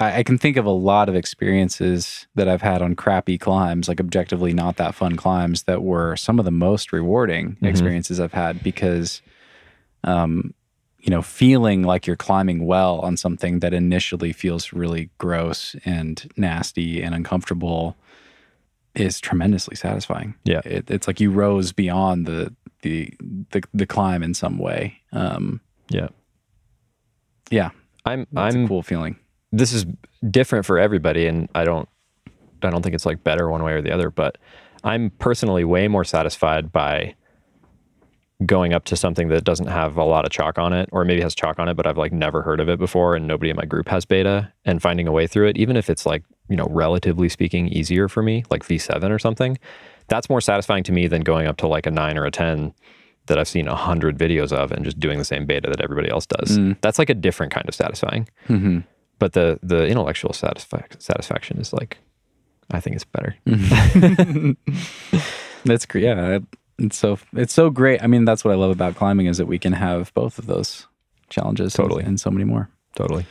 I, I can think of a lot of experiences that I've had on crappy climbs, like objectively not that fun climbs, that were some of the most rewarding experiences I've had because, um, you know, feeling like you're climbing well on something that initially feels really gross and nasty and uncomfortable is tremendously satisfying. Yeah. It, it's like you rose beyond the, the the the climb in some way. Um, Yeah. yeah, I'm I'm a cool feeling. This is different for everybody and I don't I don't think it's like better one way or the other, but I'm personally way more satisfied by going up to something that doesn't have a lot of chalk on it or maybe has chalk on it but I've like never heard of it before and nobody in my group has beta and finding a way through it even if it's like, you know, relatively speaking easier for me, like V7 or something. That's more satisfying to me than going up to like a 9 or a 10 that I've seen a hundred videos of and just doing the same beta that everybody else does. That's like a different kind of satisfying hmm but the the intellectual satisfac- satisfaction is like I think it's better. That's great. Yeah, it's so it's so great. I mean, that's what I love about climbing is that we can have both of those challenges, Totally. and, so many more. Totally.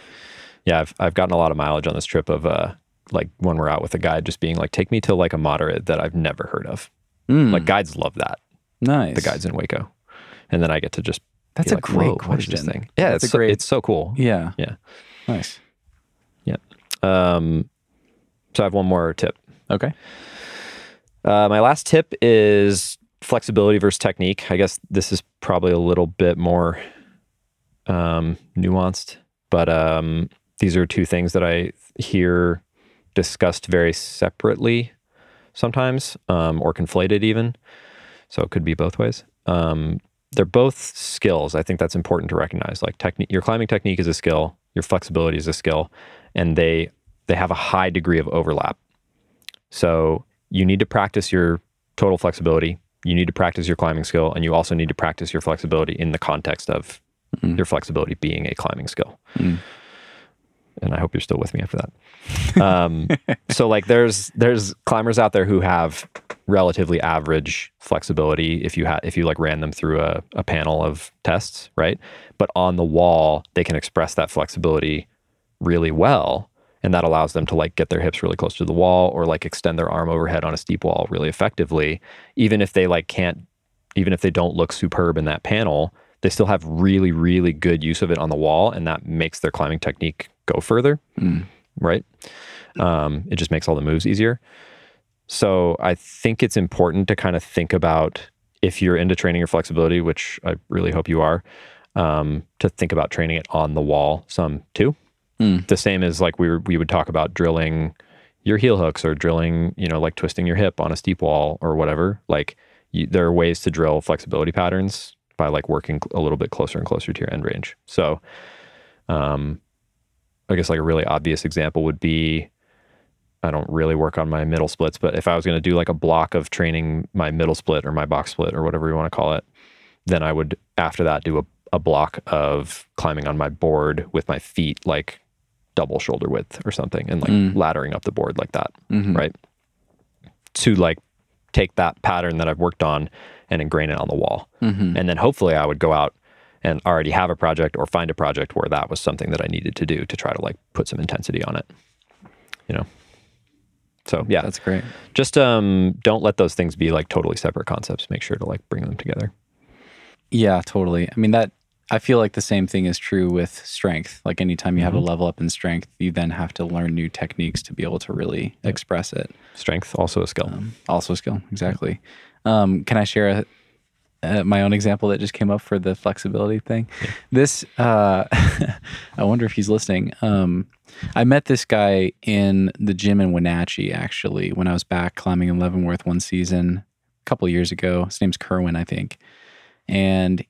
Yeah, I've I've gotten a lot of mileage on this trip of uh like when we're out with a guide just being like take me to like a moderate that I've never heard of. Mm, Like guides love that. nice. The guides in Hueco. And then I get to just That's a like, great "Whoa, what is this question. thing? Yeah, That's it's a so, great- it's so cool. Yeah. Yeah. Nice. Um so I have one more tip. Okay. Uh, my last tip is flexibility versus technique. I guess this is probably a little bit more um, nuanced, but um, these are two things that I hear discussed very separately sometimes um, or conflated even. So it could be both ways. Um, they're both skills. I think that's important to recognize. Like technique, your climbing technique is a skill, your flexibility is a skill, and they they have a high degree of overlap. So you need to practice your total flexibility. You need to practice your climbing skill, and you also need to practice your flexibility in the context of Mm. your flexibility being a climbing skill. Mm. And I hope you're still with me after that. Um, so like there's there's climbers out there who have relatively average flexibility if you had if you like ran them through a, a panel of tests, right? But on the wall, they can express that flexibility really well. And that allows them to like get their hips really close to the wall or like extend their arm overhead on a steep wall really effectively. Even if they like can't, even if they don't look superb in that panel, they still have really, really good use of it on the wall. And that makes their climbing technique go further Mm. right? Um, it just makes all the moves easier. So I think it's important to kind of think about if you're into training your flexibility, which I really hope you are, um, to think about training it on the wall some too. Mm. The same as like we were, we would talk about drilling your heel hooks or drilling, you know, like twisting your hip on a steep wall or whatever. Like you, there are ways to drill flexibility patterns by like working a little bit closer and closer to your end range. So, um, I guess like a really obvious example would be I don't really work on my middle splits, but if I was going to do like a block of training my middle split or my box split or whatever you want to call it, then I would after that do a, a block of climbing on my board with my feet like double shoulder width or something and like Mm. laddering up the board like that, Mhm. right? To like take that pattern that I've worked on and ingrain it on the wall. Mhm. And then hopefully I would go out and already have a project or find a project where that was something that I needed to do to try to like put some intensity on it. You know. So yeah, That's great. just um don't let those things be like totally separate concepts. Make sure to like bring them together. Yeah, totally. I mean that I feel like the same thing is true with strength. Like anytime you have a Mm-hmm. level up in strength, you then have to learn new techniques to be able to really express it. Strength also a skill. Um, also a skill, exactly. Um, can I share a, uh, my own example that just came up for the flexibility thing? This, uh, I wonder if he's listening. Um, I met this guy in the gym in Wenatchee actually when I was back climbing in Leavenworth one season a couple years ago. His name's Kerwin, I think, and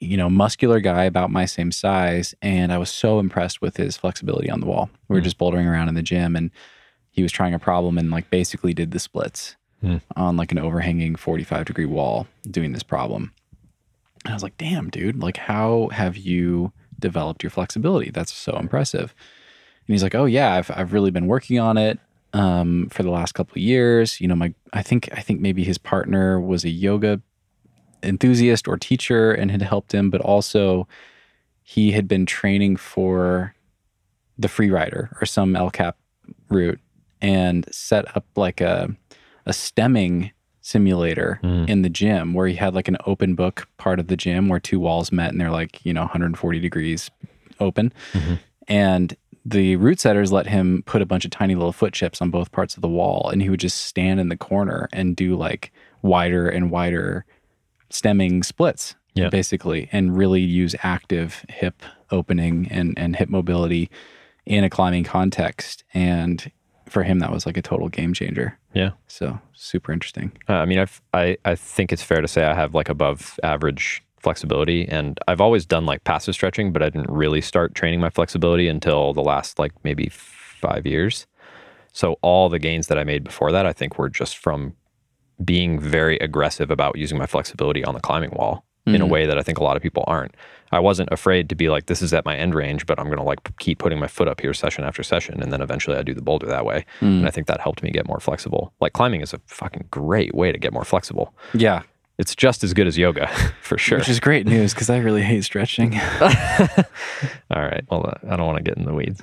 you know, muscular guy about my same size, and I was so impressed with his flexibility on the wall. We were Mm. just bouldering around in the gym, and he was trying a problem and like basically did the splits Mm. on like an overhanging 45 degree wall doing this problem. And I was like, damn, dude, like how have you developed your flexibility? That's so impressive. And he's like, oh yeah, I've, I've really been working on it um, for the last couple of years. You know, my, I think, I think maybe his partner was a yoga enthusiast or teacher and had helped him, but also he had been training for the Freerider or some El Cap route and set up like a a stemming simulator Mm. in the gym where he had like an open book part of the gym where two walls met and they're like, you know, 140 degrees open. Mhm. And the route setters let him put a bunch of tiny little foot chips on both parts of the wall and he would just stand in the corner and do like wider and wider stemming splits Yeah. basically and really use active hip opening and and hip mobility in a climbing context and for him that was like a total game changer Yeah. so super interesting Uh, I mean, I've, I I think it's fair to say I have like above average flexibility, and I've always done like passive stretching, but I didn't really start training my flexibility until the last like maybe five years. So all the gains that I made before that, I think, were just from being very aggressive about using my flexibility on the climbing wall in a Mhm. way that I think a lot of people aren't. I wasn't afraid to be like, this is at my end range, but I'm going to like keep putting my foot up here session after session. And then eventually I do the boulder that way. Mm. And I think that helped me get more flexible. Like climbing is a fucking great way to get more flexible. yeah It's just as good as yoga for sure. which is great news because i really hate stretching All right. Well, I don't want to get in the weeds.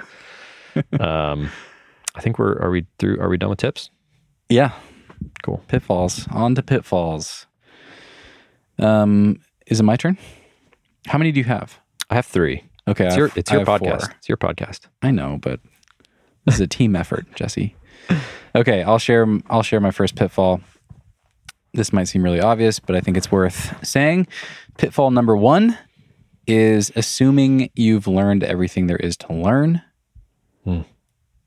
um, I think we're, are we through? Are we done with tips? yeah Cool. pitfalls on to pitfalls um is it my turn how many do you have I have three. okay It's your, it's your podcast. four. It's your podcast. I know, but this is a team effort, Jesse. Okay, I'll share. I'll share my first pitfall. This might seem really obvious, but I think it's worth saying. Pitfall number one is assuming you've learned everything there is to learn, Hmm.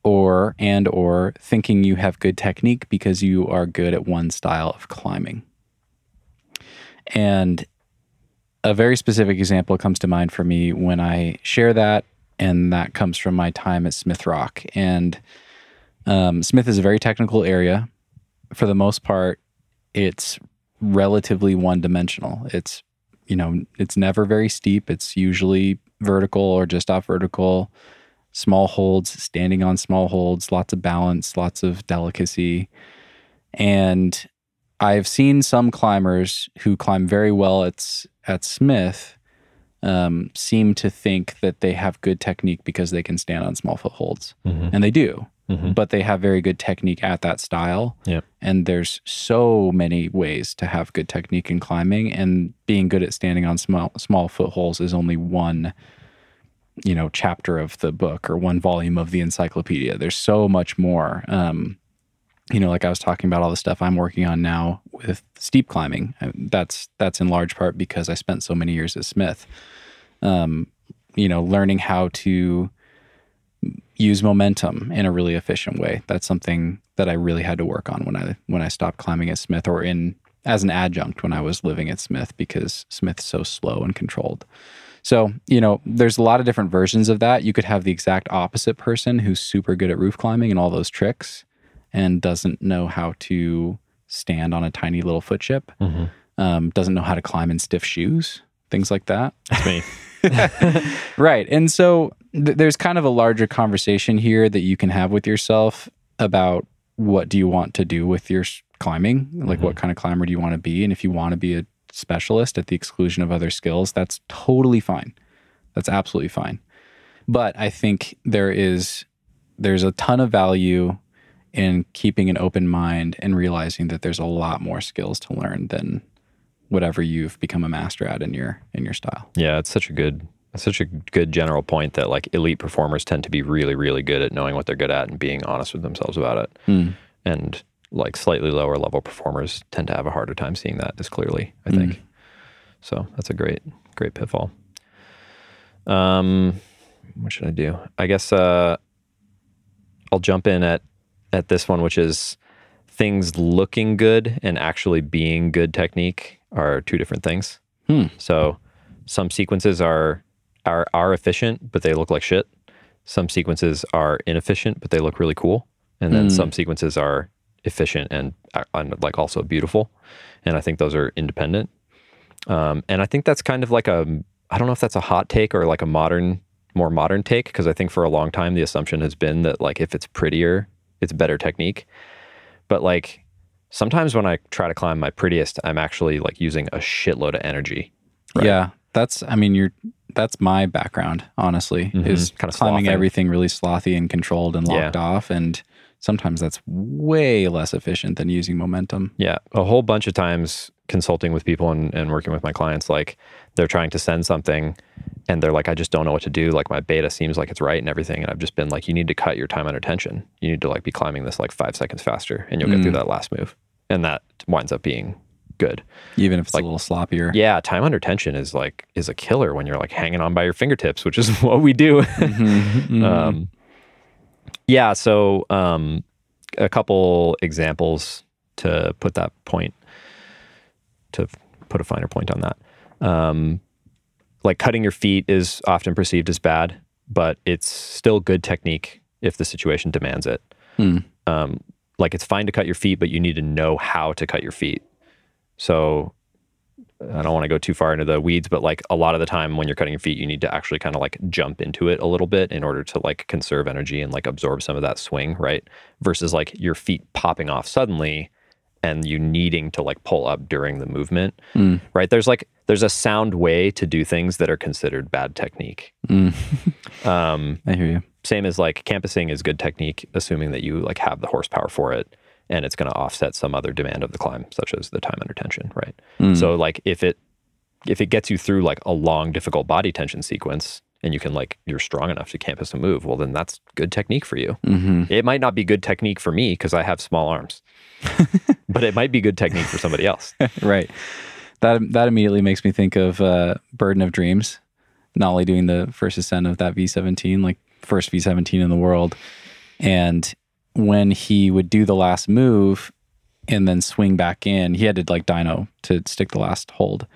Or and or thinking you have good technique because you are good at one style of climbing. And a very specific example comes to mind for me when I share that, and that comes from my time at Smith Rock. And um, Smith is a very technical area, for the most part, it's relatively one dimensional. It's, you know, it's never very steep. It's usually vertical or just off vertical, small holds, standing on small holds, lots of balance, lots of delicacy. And I've seen some climbers who climb very well at, at Smith um, seem to think that they have good technique because they can stand on small footholds. Mhm. And they do Mhm. but they have very good technique at that style. Yep. And there's so many ways to have good technique in climbing and being good at standing on small small footholds is only one you know chapter of the book or one volume of the encyclopedia. There's so much more. Um you know, like I was talking about all the stuff I'm working on now with steep climbing. That's that's in large part because I spent so many years at Smith. Um, you know, learning how to use momentum in a really efficient way. That's something that I really had to work on when I when I stopped climbing at Smith or in as an adjunct when I was living at Smith because Smith's so slow and controlled. So, you know, there's a lot of different versions of that. You could have the exact opposite person who's super good at roof climbing and all those tricks and doesn't know how to stand on a tiny little foot chip, Mhm. um, doesn't know how to climb in stiff shoes, things like that. That's me. right. And so th- there's kind of a larger conversation here that you can have with yourself about what do you want to do with your climbing? Like, what kind of climber do you want to be? And if you want to be a specialist at the exclusion of other skills, that's totally fine. That's absolutely fine. But I think there is there's a ton of value in keeping an open mind and realizing that there's a lot more skills to learn than whatever you've become a master at in your in your style. Yeah, it's such a good it's such a good general point that like elite performers tend to be really really good at knowing what they're good at and being honest with themselves about it. Hmm. And like slightly lower level performers tend to have a harder time seeing that as clearly, I think. So, that's a great great pitfall. Um what should I do? I guess uh I'll jump in at at this one which is things looking good and actually being good technique are two different things. Hmm. So some sequences are are are efficient, but they look like shit. Some sequences are inefficient, but they look really cool. And then Hmm. some sequences are efficient and, uh, and like also beautiful. And I think those are independent. Um, and I think that's kind of like a I don't know if that's a hot take or like a modern more modern take because I think for a long time the assumption has been that like if it's prettier, it's better technique. But like sometimes when I try to climb my prettiest, I'm actually like using a shitload of energy. Right. Yeah, that's. I mean, you're. That's my background. Honestly, Mhm. is Kinda climbing slothing. everything really slothy and controlled and locked off, and sometimes that's way less efficient than using momentum. Yeah, a whole bunch of times consulting with people and, and working with my clients, like they're trying to send something and they're like, I just don't know what to do. Like my beta seems like it's right and everything. And I've just been like, you need to cut your time under tension. You need to like be climbing this like five seconds faster and you'll get through that last move. And that winds up being good. Even if it's Like- a little sloppier. Yeah, time under tension is like is a killer when you're like hanging on by your fingertips, which is what we do. Mhm. Um, yeah, so um, a couple examples to put that point, to put a finer point on that. Um, like cutting your feet is often perceived as bad, but it's still good technique if the situation demands it. Hmm. Um, like it's fine to cut your feet, but you need to know how to cut your feet. So I don't want to go too far into the weeds, but like a lot of the time when you're cutting your feet, you need to actually kind of like jump into it a little bit in order to like conserve energy and like absorb some of that swing, right? Versus like your feet popping off suddenly and you needing to like pull up during the movement, Mm. right? There's like there's a sound way to do things that are considered bad technique. Mm. Um, I hear you. same as like campusing is good technique, assuming that you like have the horsepower for it and it's going to offset some other demand of the climb, such as the time under tension, right? Mm. So like if it if it gets you through like a long, difficult body tension sequence and you can like you're strong enough to campus a move, well then that's good technique for you. hmm It might not be good technique for me because I have small arms. but it might be good technique for somebody else. right. That that immediately makes me think of uh, Burden of Dreams, Nalle doing the first ascent of that V17, like first V17 in the world, and when he would do the last move and then swing back in, he had to like dino to stick the last hold.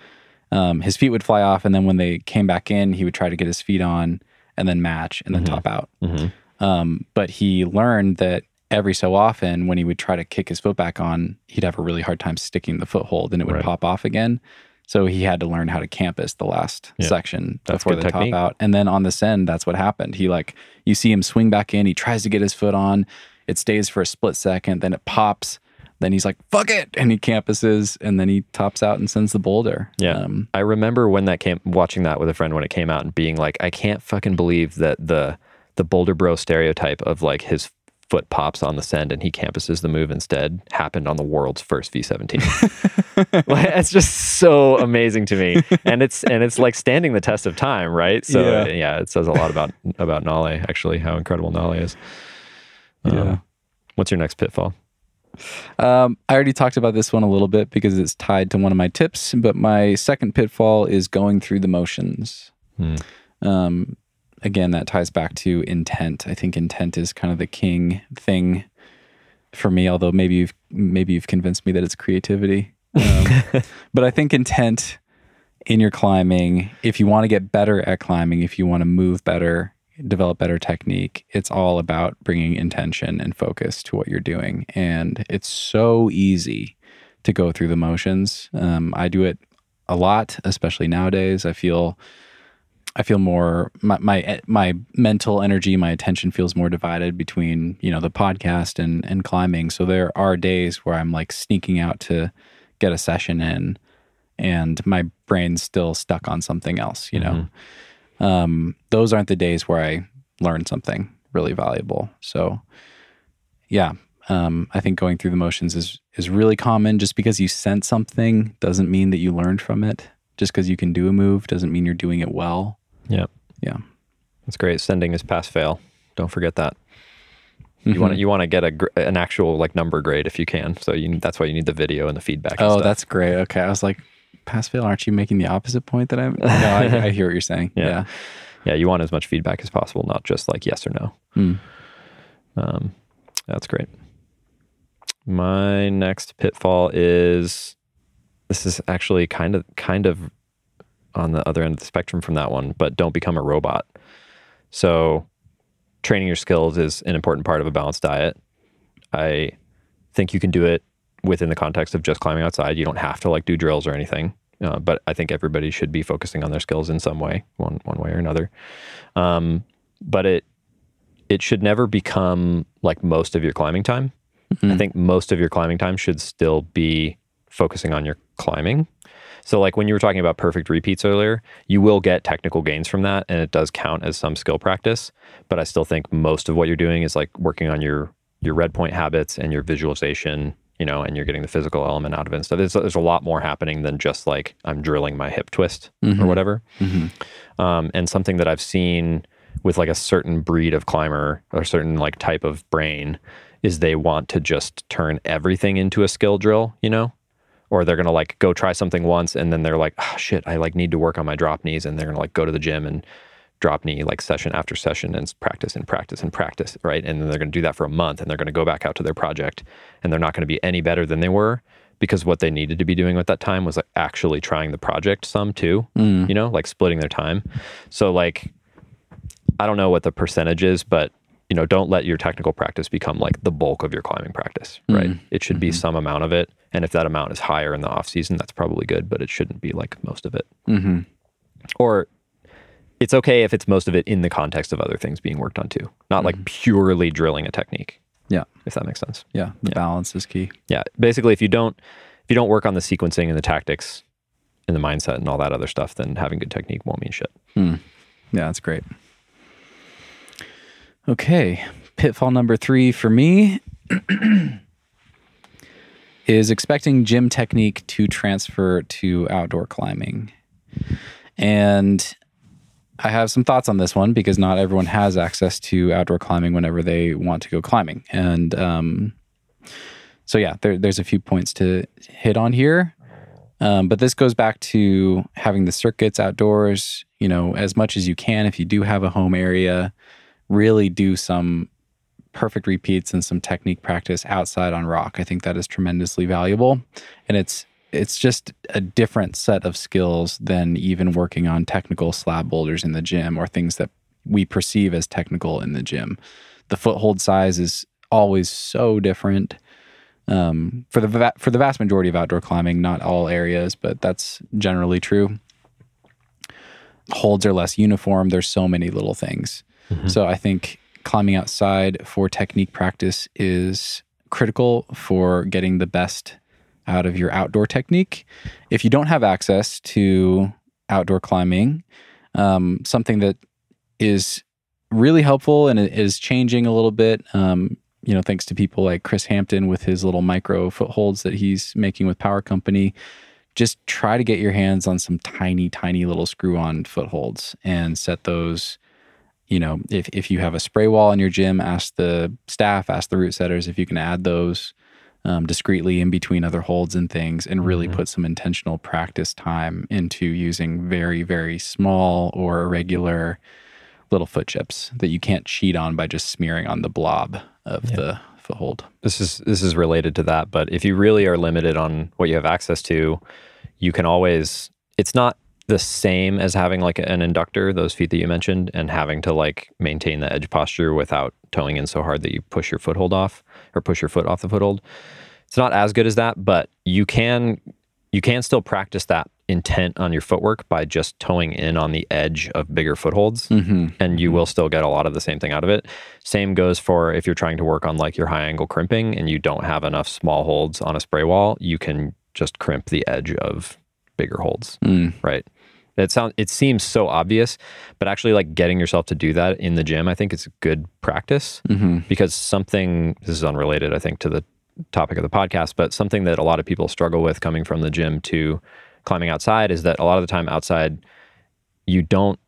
Um, his feet would fly off, and then when they came back in, he would try to get his feet on and then match and then top out. Mhm. Um, but he learned that every so often, when he would try to kick his foot back on, he'd have a really hard time sticking the foothold and it would Right. pop off again. So he had to learn how to campus the last Yeah. section That's before the technique. top out. And then on the send, that's what happened. He like you see him swing back in, he tries to get his foot on, it stays for a split second, then it pops, then he's like, fuck it, and he campuses, and then he tops out and sends the boulder. Yeah. Um, I remember when that came watching that with a friend when it came out and being like, I can't fucking believe that the the Boulder Bro stereotype of like his foot pops on the send and he campuses the move instead happened on the world's first V17. like, it's just so amazing to me. And it's and it's like standing the test of time, right? So Yeah. yeah, it says a lot about about Nalle, actually, how incredible Nalle is. Um, Yeah. What's your next pitfall? Um, I already talked about this one a little bit because it's tied to one of my tips, but my second pitfall is going through the motions. Hmm. Um, again, that ties back to intent. I think intent is kind of the king thing for me. Although maybe you've maybe you've convinced me that it's creativity. Um, but I think intent in your climbing, if you want to get better at climbing, if you want to move better, develop better technique, it's all about bringing intention and focus to what you're doing. And it's so easy to go through the motions. Um, I do it a lot, especially nowadays. I feel. I feel more my, my my mental energy, my attention feels more divided between you know the podcast and and climbing. So there are days where I'm like sneaking out to get a session in, and my brain's still stuck on something else. You know, um, those aren't the days where I learn something really valuable. So yeah, um, I think going through the motions is is really common. Just because you sense something doesn't mean that you learned from it. Just because you can do a move doesn't mean you're doing it well. Yeah. Yeah. That's great. Sending is pass fail. Don't forget that. You Mm-hmm. want to you want to get a an actual like number grade if you can. So you that's why you need the video and the feedback. and Oh, that's great. Okay, I was like, pass fail. Aren't you making the opposite point that I'm? No, I, I hear what you're saying. Yeah. Yeah. yeah. You want as much feedback as possible, not just like yes or no. Hmm. Um, that's great. My next pitfall is this is actually kind of kind of on the other end of the spectrum from that one, but don't become a robot. So training your skills is an important part of a balanced diet. I think you can do it within the context of just climbing outside. You don't have to like do drills or anything. Uh, but I think everybody should be focusing on their skills in some way, one one way or another. Um, but it it should never become like most of your climbing time. I think most of your climbing time should still be focusing on your climbing. So, like when you were talking about perfect repeats earlier, you will get technical gains from that, and it does count as some skill practice. But I still think most of what you're doing is like working on your your red point habits and your visualization, you know, and you're getting the physical element out of it. And so there's there's a lot more happening than just like I'm drilling my hip twist or mm-hmm. whatever. Mm-hmm. Um, and something that I've seen with like a certain breed of climber or certain like type of brain is they want to just turn everything into a skill drill, you know? Or they're gonna like go try something once and then they're like, oh shit, I like need to work on my drop knees and they're gonna like go to the gym and drop knee like session after session and practice and practice and practice, right? And then they're gonna do that for a month and they're gonna go back out to their project and they're not gonna be any better than they were because what they needed to be doing at that time was like actually trying the project some too, mm. you know, like splitting their time. So like I don't know what the percentage is, but you know, don't let your technical practice become like the bulk of your climbing practice, mm. right? It should be mm-hmm. some amount of it, and if that amount is higher in the off season, that's probably good, but it shouldn't be like most of it. Mm-hmm. Or it's okay if it's most of it in the context of other things being worked on too, not like mm-hmm. purely drilling a technique, Yeah. if that makes sense. Yeah. The balance is key. Yeah, basically, if you don't if you don't work on the sequencing and the tactics and the mindset and all that other stuff, then having good technique won't mean shit. Hmm. Yeah, that's great. Okay. Pitfall number three for me is expecting gym technique to transfer to outdoor climbing. And I have some thoughts on this one because not everyone has access to outdoor climbing whenever they want to go climbing. And um, so, yeah, there, there's a few points to hit on here. Um, but this goes back to having the circuits outdoors, you know, as much as you can. If you do have a home area, really do some perfect repeats and some technique practice outside on rock. I think that is tremendously valuable. And it's it's just a different set of skills than even working on technical slab boulders in the gym or things that we perceive as technical in the gym. The foothold size is always so different. Um, for the va- for the vast majority of outdoor climbing, not all areas, but that's generally true. Holds are less uniform. There's so many little things. So I think climbing outside for technique practice is critical for getting the best out of your outdoor technique. If you don't have access to outdoor climbing, um, something that is really helpful and is changing a little bit. Um, you know, thanks to people like Chris Hampton with his little micro footholds that he's making with Power Company. Just try to get your hands on some tiny, tiny little screw on footholds and set those. You know, if, if you have a spray wall in your gym, ask the staff, ask the route setters if you can add those um, discreetly in between other holds and things and really put some intentional practice time into using very, very small or irregular little foot chips that you can't cheat on by just smearing on the blob of the foothold. this is this is related to that but if you really are limited on what you have access to you can always it's not the same as having like an inductor those feet that you mentioned and having to like maintain the edge posture without toeing in so hard that you push your foothold off or push your foot off the foothold it's not as good as that but you can you can still practice that intent on your footwork by just toeing in on the edge of bigger footholds Mm-hmm. and you will still get a lot of the same thing out of it. Same goes for if you're trying to work on like your high angle crimping and you don't have enough small holds on a spray wall, you can just crimp the edge of bigger holds, Mm. right? It sounds it seems so obvious, but actually like getting yourself to do that in the gym, I think it's good practice Mm-hmm. because something this is unrelated I think to the topic of the podcast, but something that a lot of people struggle with coming from the gym to climbing outside is that a lot of the time outside you don't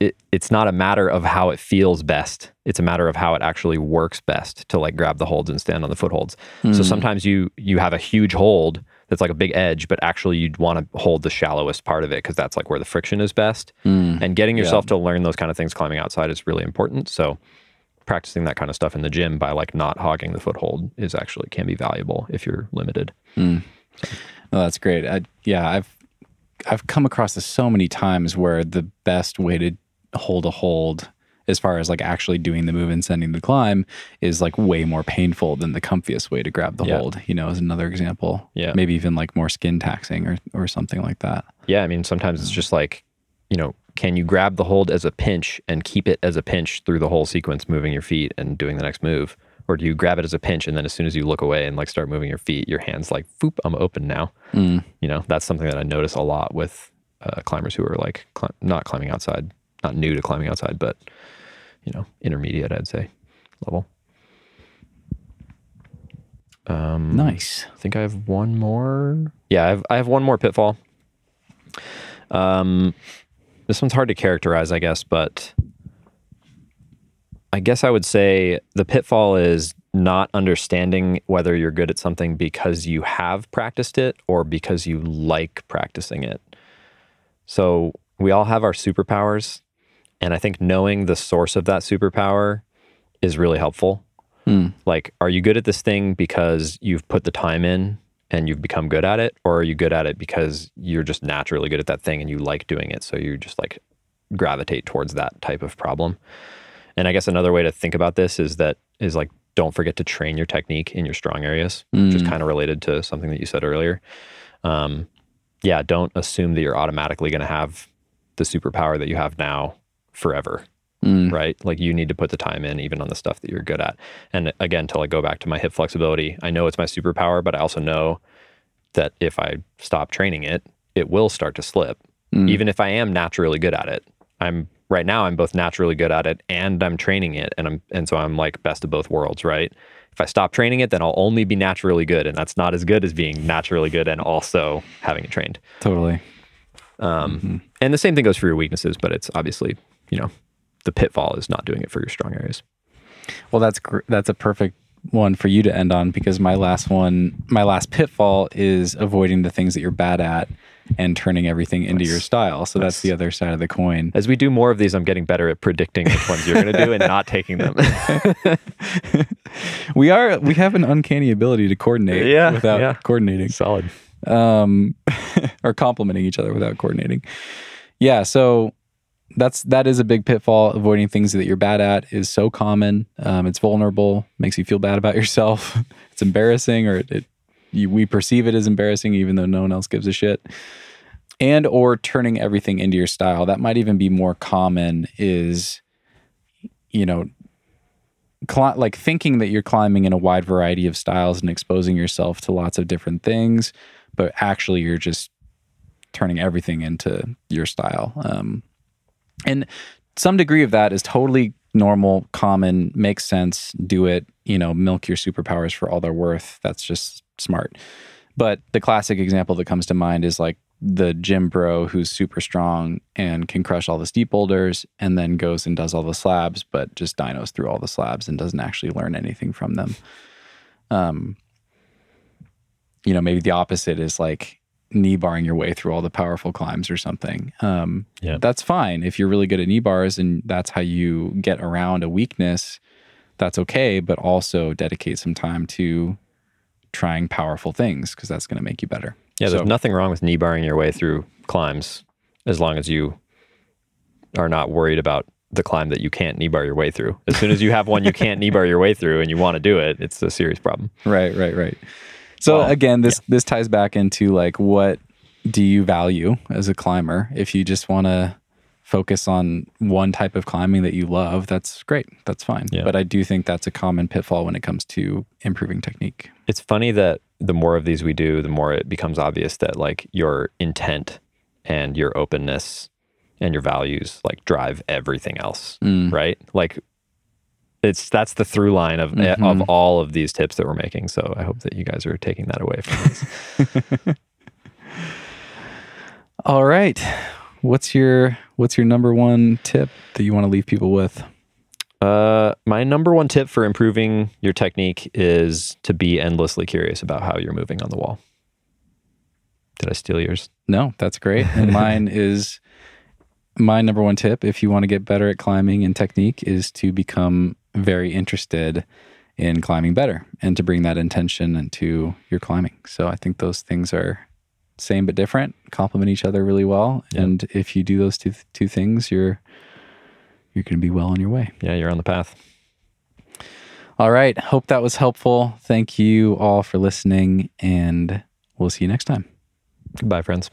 it, it's not a matter of how it feels best. It's a matter of how it actually works best to like grab the holds and stand on the footholds. So sometimes you you have a huge hold that's like a big edge, but actually you'd want to hold the shallowest part of it because that's like where the friction is best. Mm. And getting yourself to learn those kind of things climbing outside is really important. So practicing that kind of stuff in the gym by like not hogging the foothold is actually can be valuable if you're limited. Oh, that's great. I, yeah, I've I've come across this so many times where the best way to hold a hold as far as like actually doing the move and sending the climb is like way more painful than the comfiest way to grab the Yeah. hold, you know, is another example. Yeah. Maybe even like more skin taxing or or something like that. Yeah, I mean, sometimes it's just like, you know, can you grab the hold as a pinch and keep it as a pinch through the whole sequence, moving your feet and doing the next move? Or do you grab it as a pinch and then as soon as you look away and like start moving your feet, your hands like, foop, I'm open now. Mm. You know, that's something that I notice a lot with uh, climbers who are like cli- not climbing outside, not new to climbing outside, but, you know, intermediate, I'd say, level. Um, Nice. I think I have one more. Yeah, I have I have one more pitfall. Um, this one's hard to characterize, I guess, but I guess I would say the pitfall is not understanding whether you're good at something because you have practiced it or because you like practicing it. So we all have our superpowers, and I think knowing the source of that superpower is really helpful. Like, are you good at this thing because you've put the time in and you've become good at it? Or are you good at it because you're just naturally good at that thing and you like doing it? So you just like gravitate towards that type of problem. And I guess another way to think about this is that is like, don't forget to train your technique in your strong areas, which is kind of related to something that you said earlier. Um, yeah, don't assume that you're automatically going to have the superpower that you have now forever Mm. right? Like you need to put the time in even on the stuff that you're good at. And again, to like go back to my hip flexibility, I know it's my superpower, but I also know that if I stop training it, it will start to slip. Even if I am naturally good at it. I'm right now I'm both naturally good at it and I'm training it and I'm and so I'm like best of both worlds, right? If I stop training it, then I'll only be naturally good and that's not as good as being naturally good and also having it trained. Totally. Um, And the same thing goes for your weaknesses, but it's obviously, you know, the pitfall is not doing it for your strong areas. Well, that's gr- that's a perfect one for you to end on because my last one, my last pitfall is avoiding the things that you're bad at and turning everything into your style. So that's the other side of the coin. As we do more of these, I'm getting better at predicting which ones you're going to do and not taking them. We are we have an uncanny ability to coordinate Yeah, without yeah. coordinating. Solid. um, or complimenting each other without coordinating. Yeah. So that's that is a big pitfall. Avoiding things that you're bad at is so common. Um, it's vulnerable, makes you feel bad about yourself. it's embarrassing, or it, it you, we perceive it as embarrassing, even though no one else gives a shit. And or turning everything into your style. That might even be more common. Is you know cli- like thinking that you're climbing in a wide variety of styles and exposing yourself to lots of different things, but actually you're just turning everything into your style. Um, and some degree of that is totally normal, common, makes sense, do it, you know, milk your superpowers for all they're worth. That's just smart. But the classic example that comes to mind is like the gym bro who's super strong and can crush all the steep boulders and then goes and does all the slabs, but just dinos through all the slabs and doesn't actually learn anything from them. Um, you know, maybe the opposite is like knee barring your way through all the powerful climbs or something. Um, Yeah. That's fine. If you're really good at knee bars and that's how you get around a weakness, that's okay, but also dedicate some time to trying powerful things because that's going to make you better. Yeah, there's So- nothing wrong with knee barring your way through climbs as long as you are not worried about the climb that you can't knee bar your way through. As soon as you have one you can't knee bar your way through and you want to do it, it's a serious problem. Right, right, right. So Well, again, this this ties back into like what do you value as a climber? If you just want to focus on one type of climbing that you love, that's great. That's fine. Yeah. But I do think that's a common pitfall when it comes to improving technique. It's funny that the more of these we do, the more it becomes obvious that like your intent and your openness and your values like drive everything else, Mm. right? Like it's that's the through line of eh, Mhm. of all of these tips that we're making. So I hope that you guys are taking that away from this. All right. What's your what's your number one tip that you want to leave people with? Uh, my number one tip for improving your technique is to be endlessly curious about how you're moving on the wall. Did I steal yours? No, that's great. And mine is my number one tip if you want to get better at climbing and technique is to become very interested in climbing better and to bring that intention into your climbing. So I think those things are same but different, complement each other really well. Yeah. And if you do those two two things, you're you're going to be well on your way. Yeah, you're on the path. All right, hope that was helpful. Thank you all for listening and we'll see you next time. Goodbye, friends.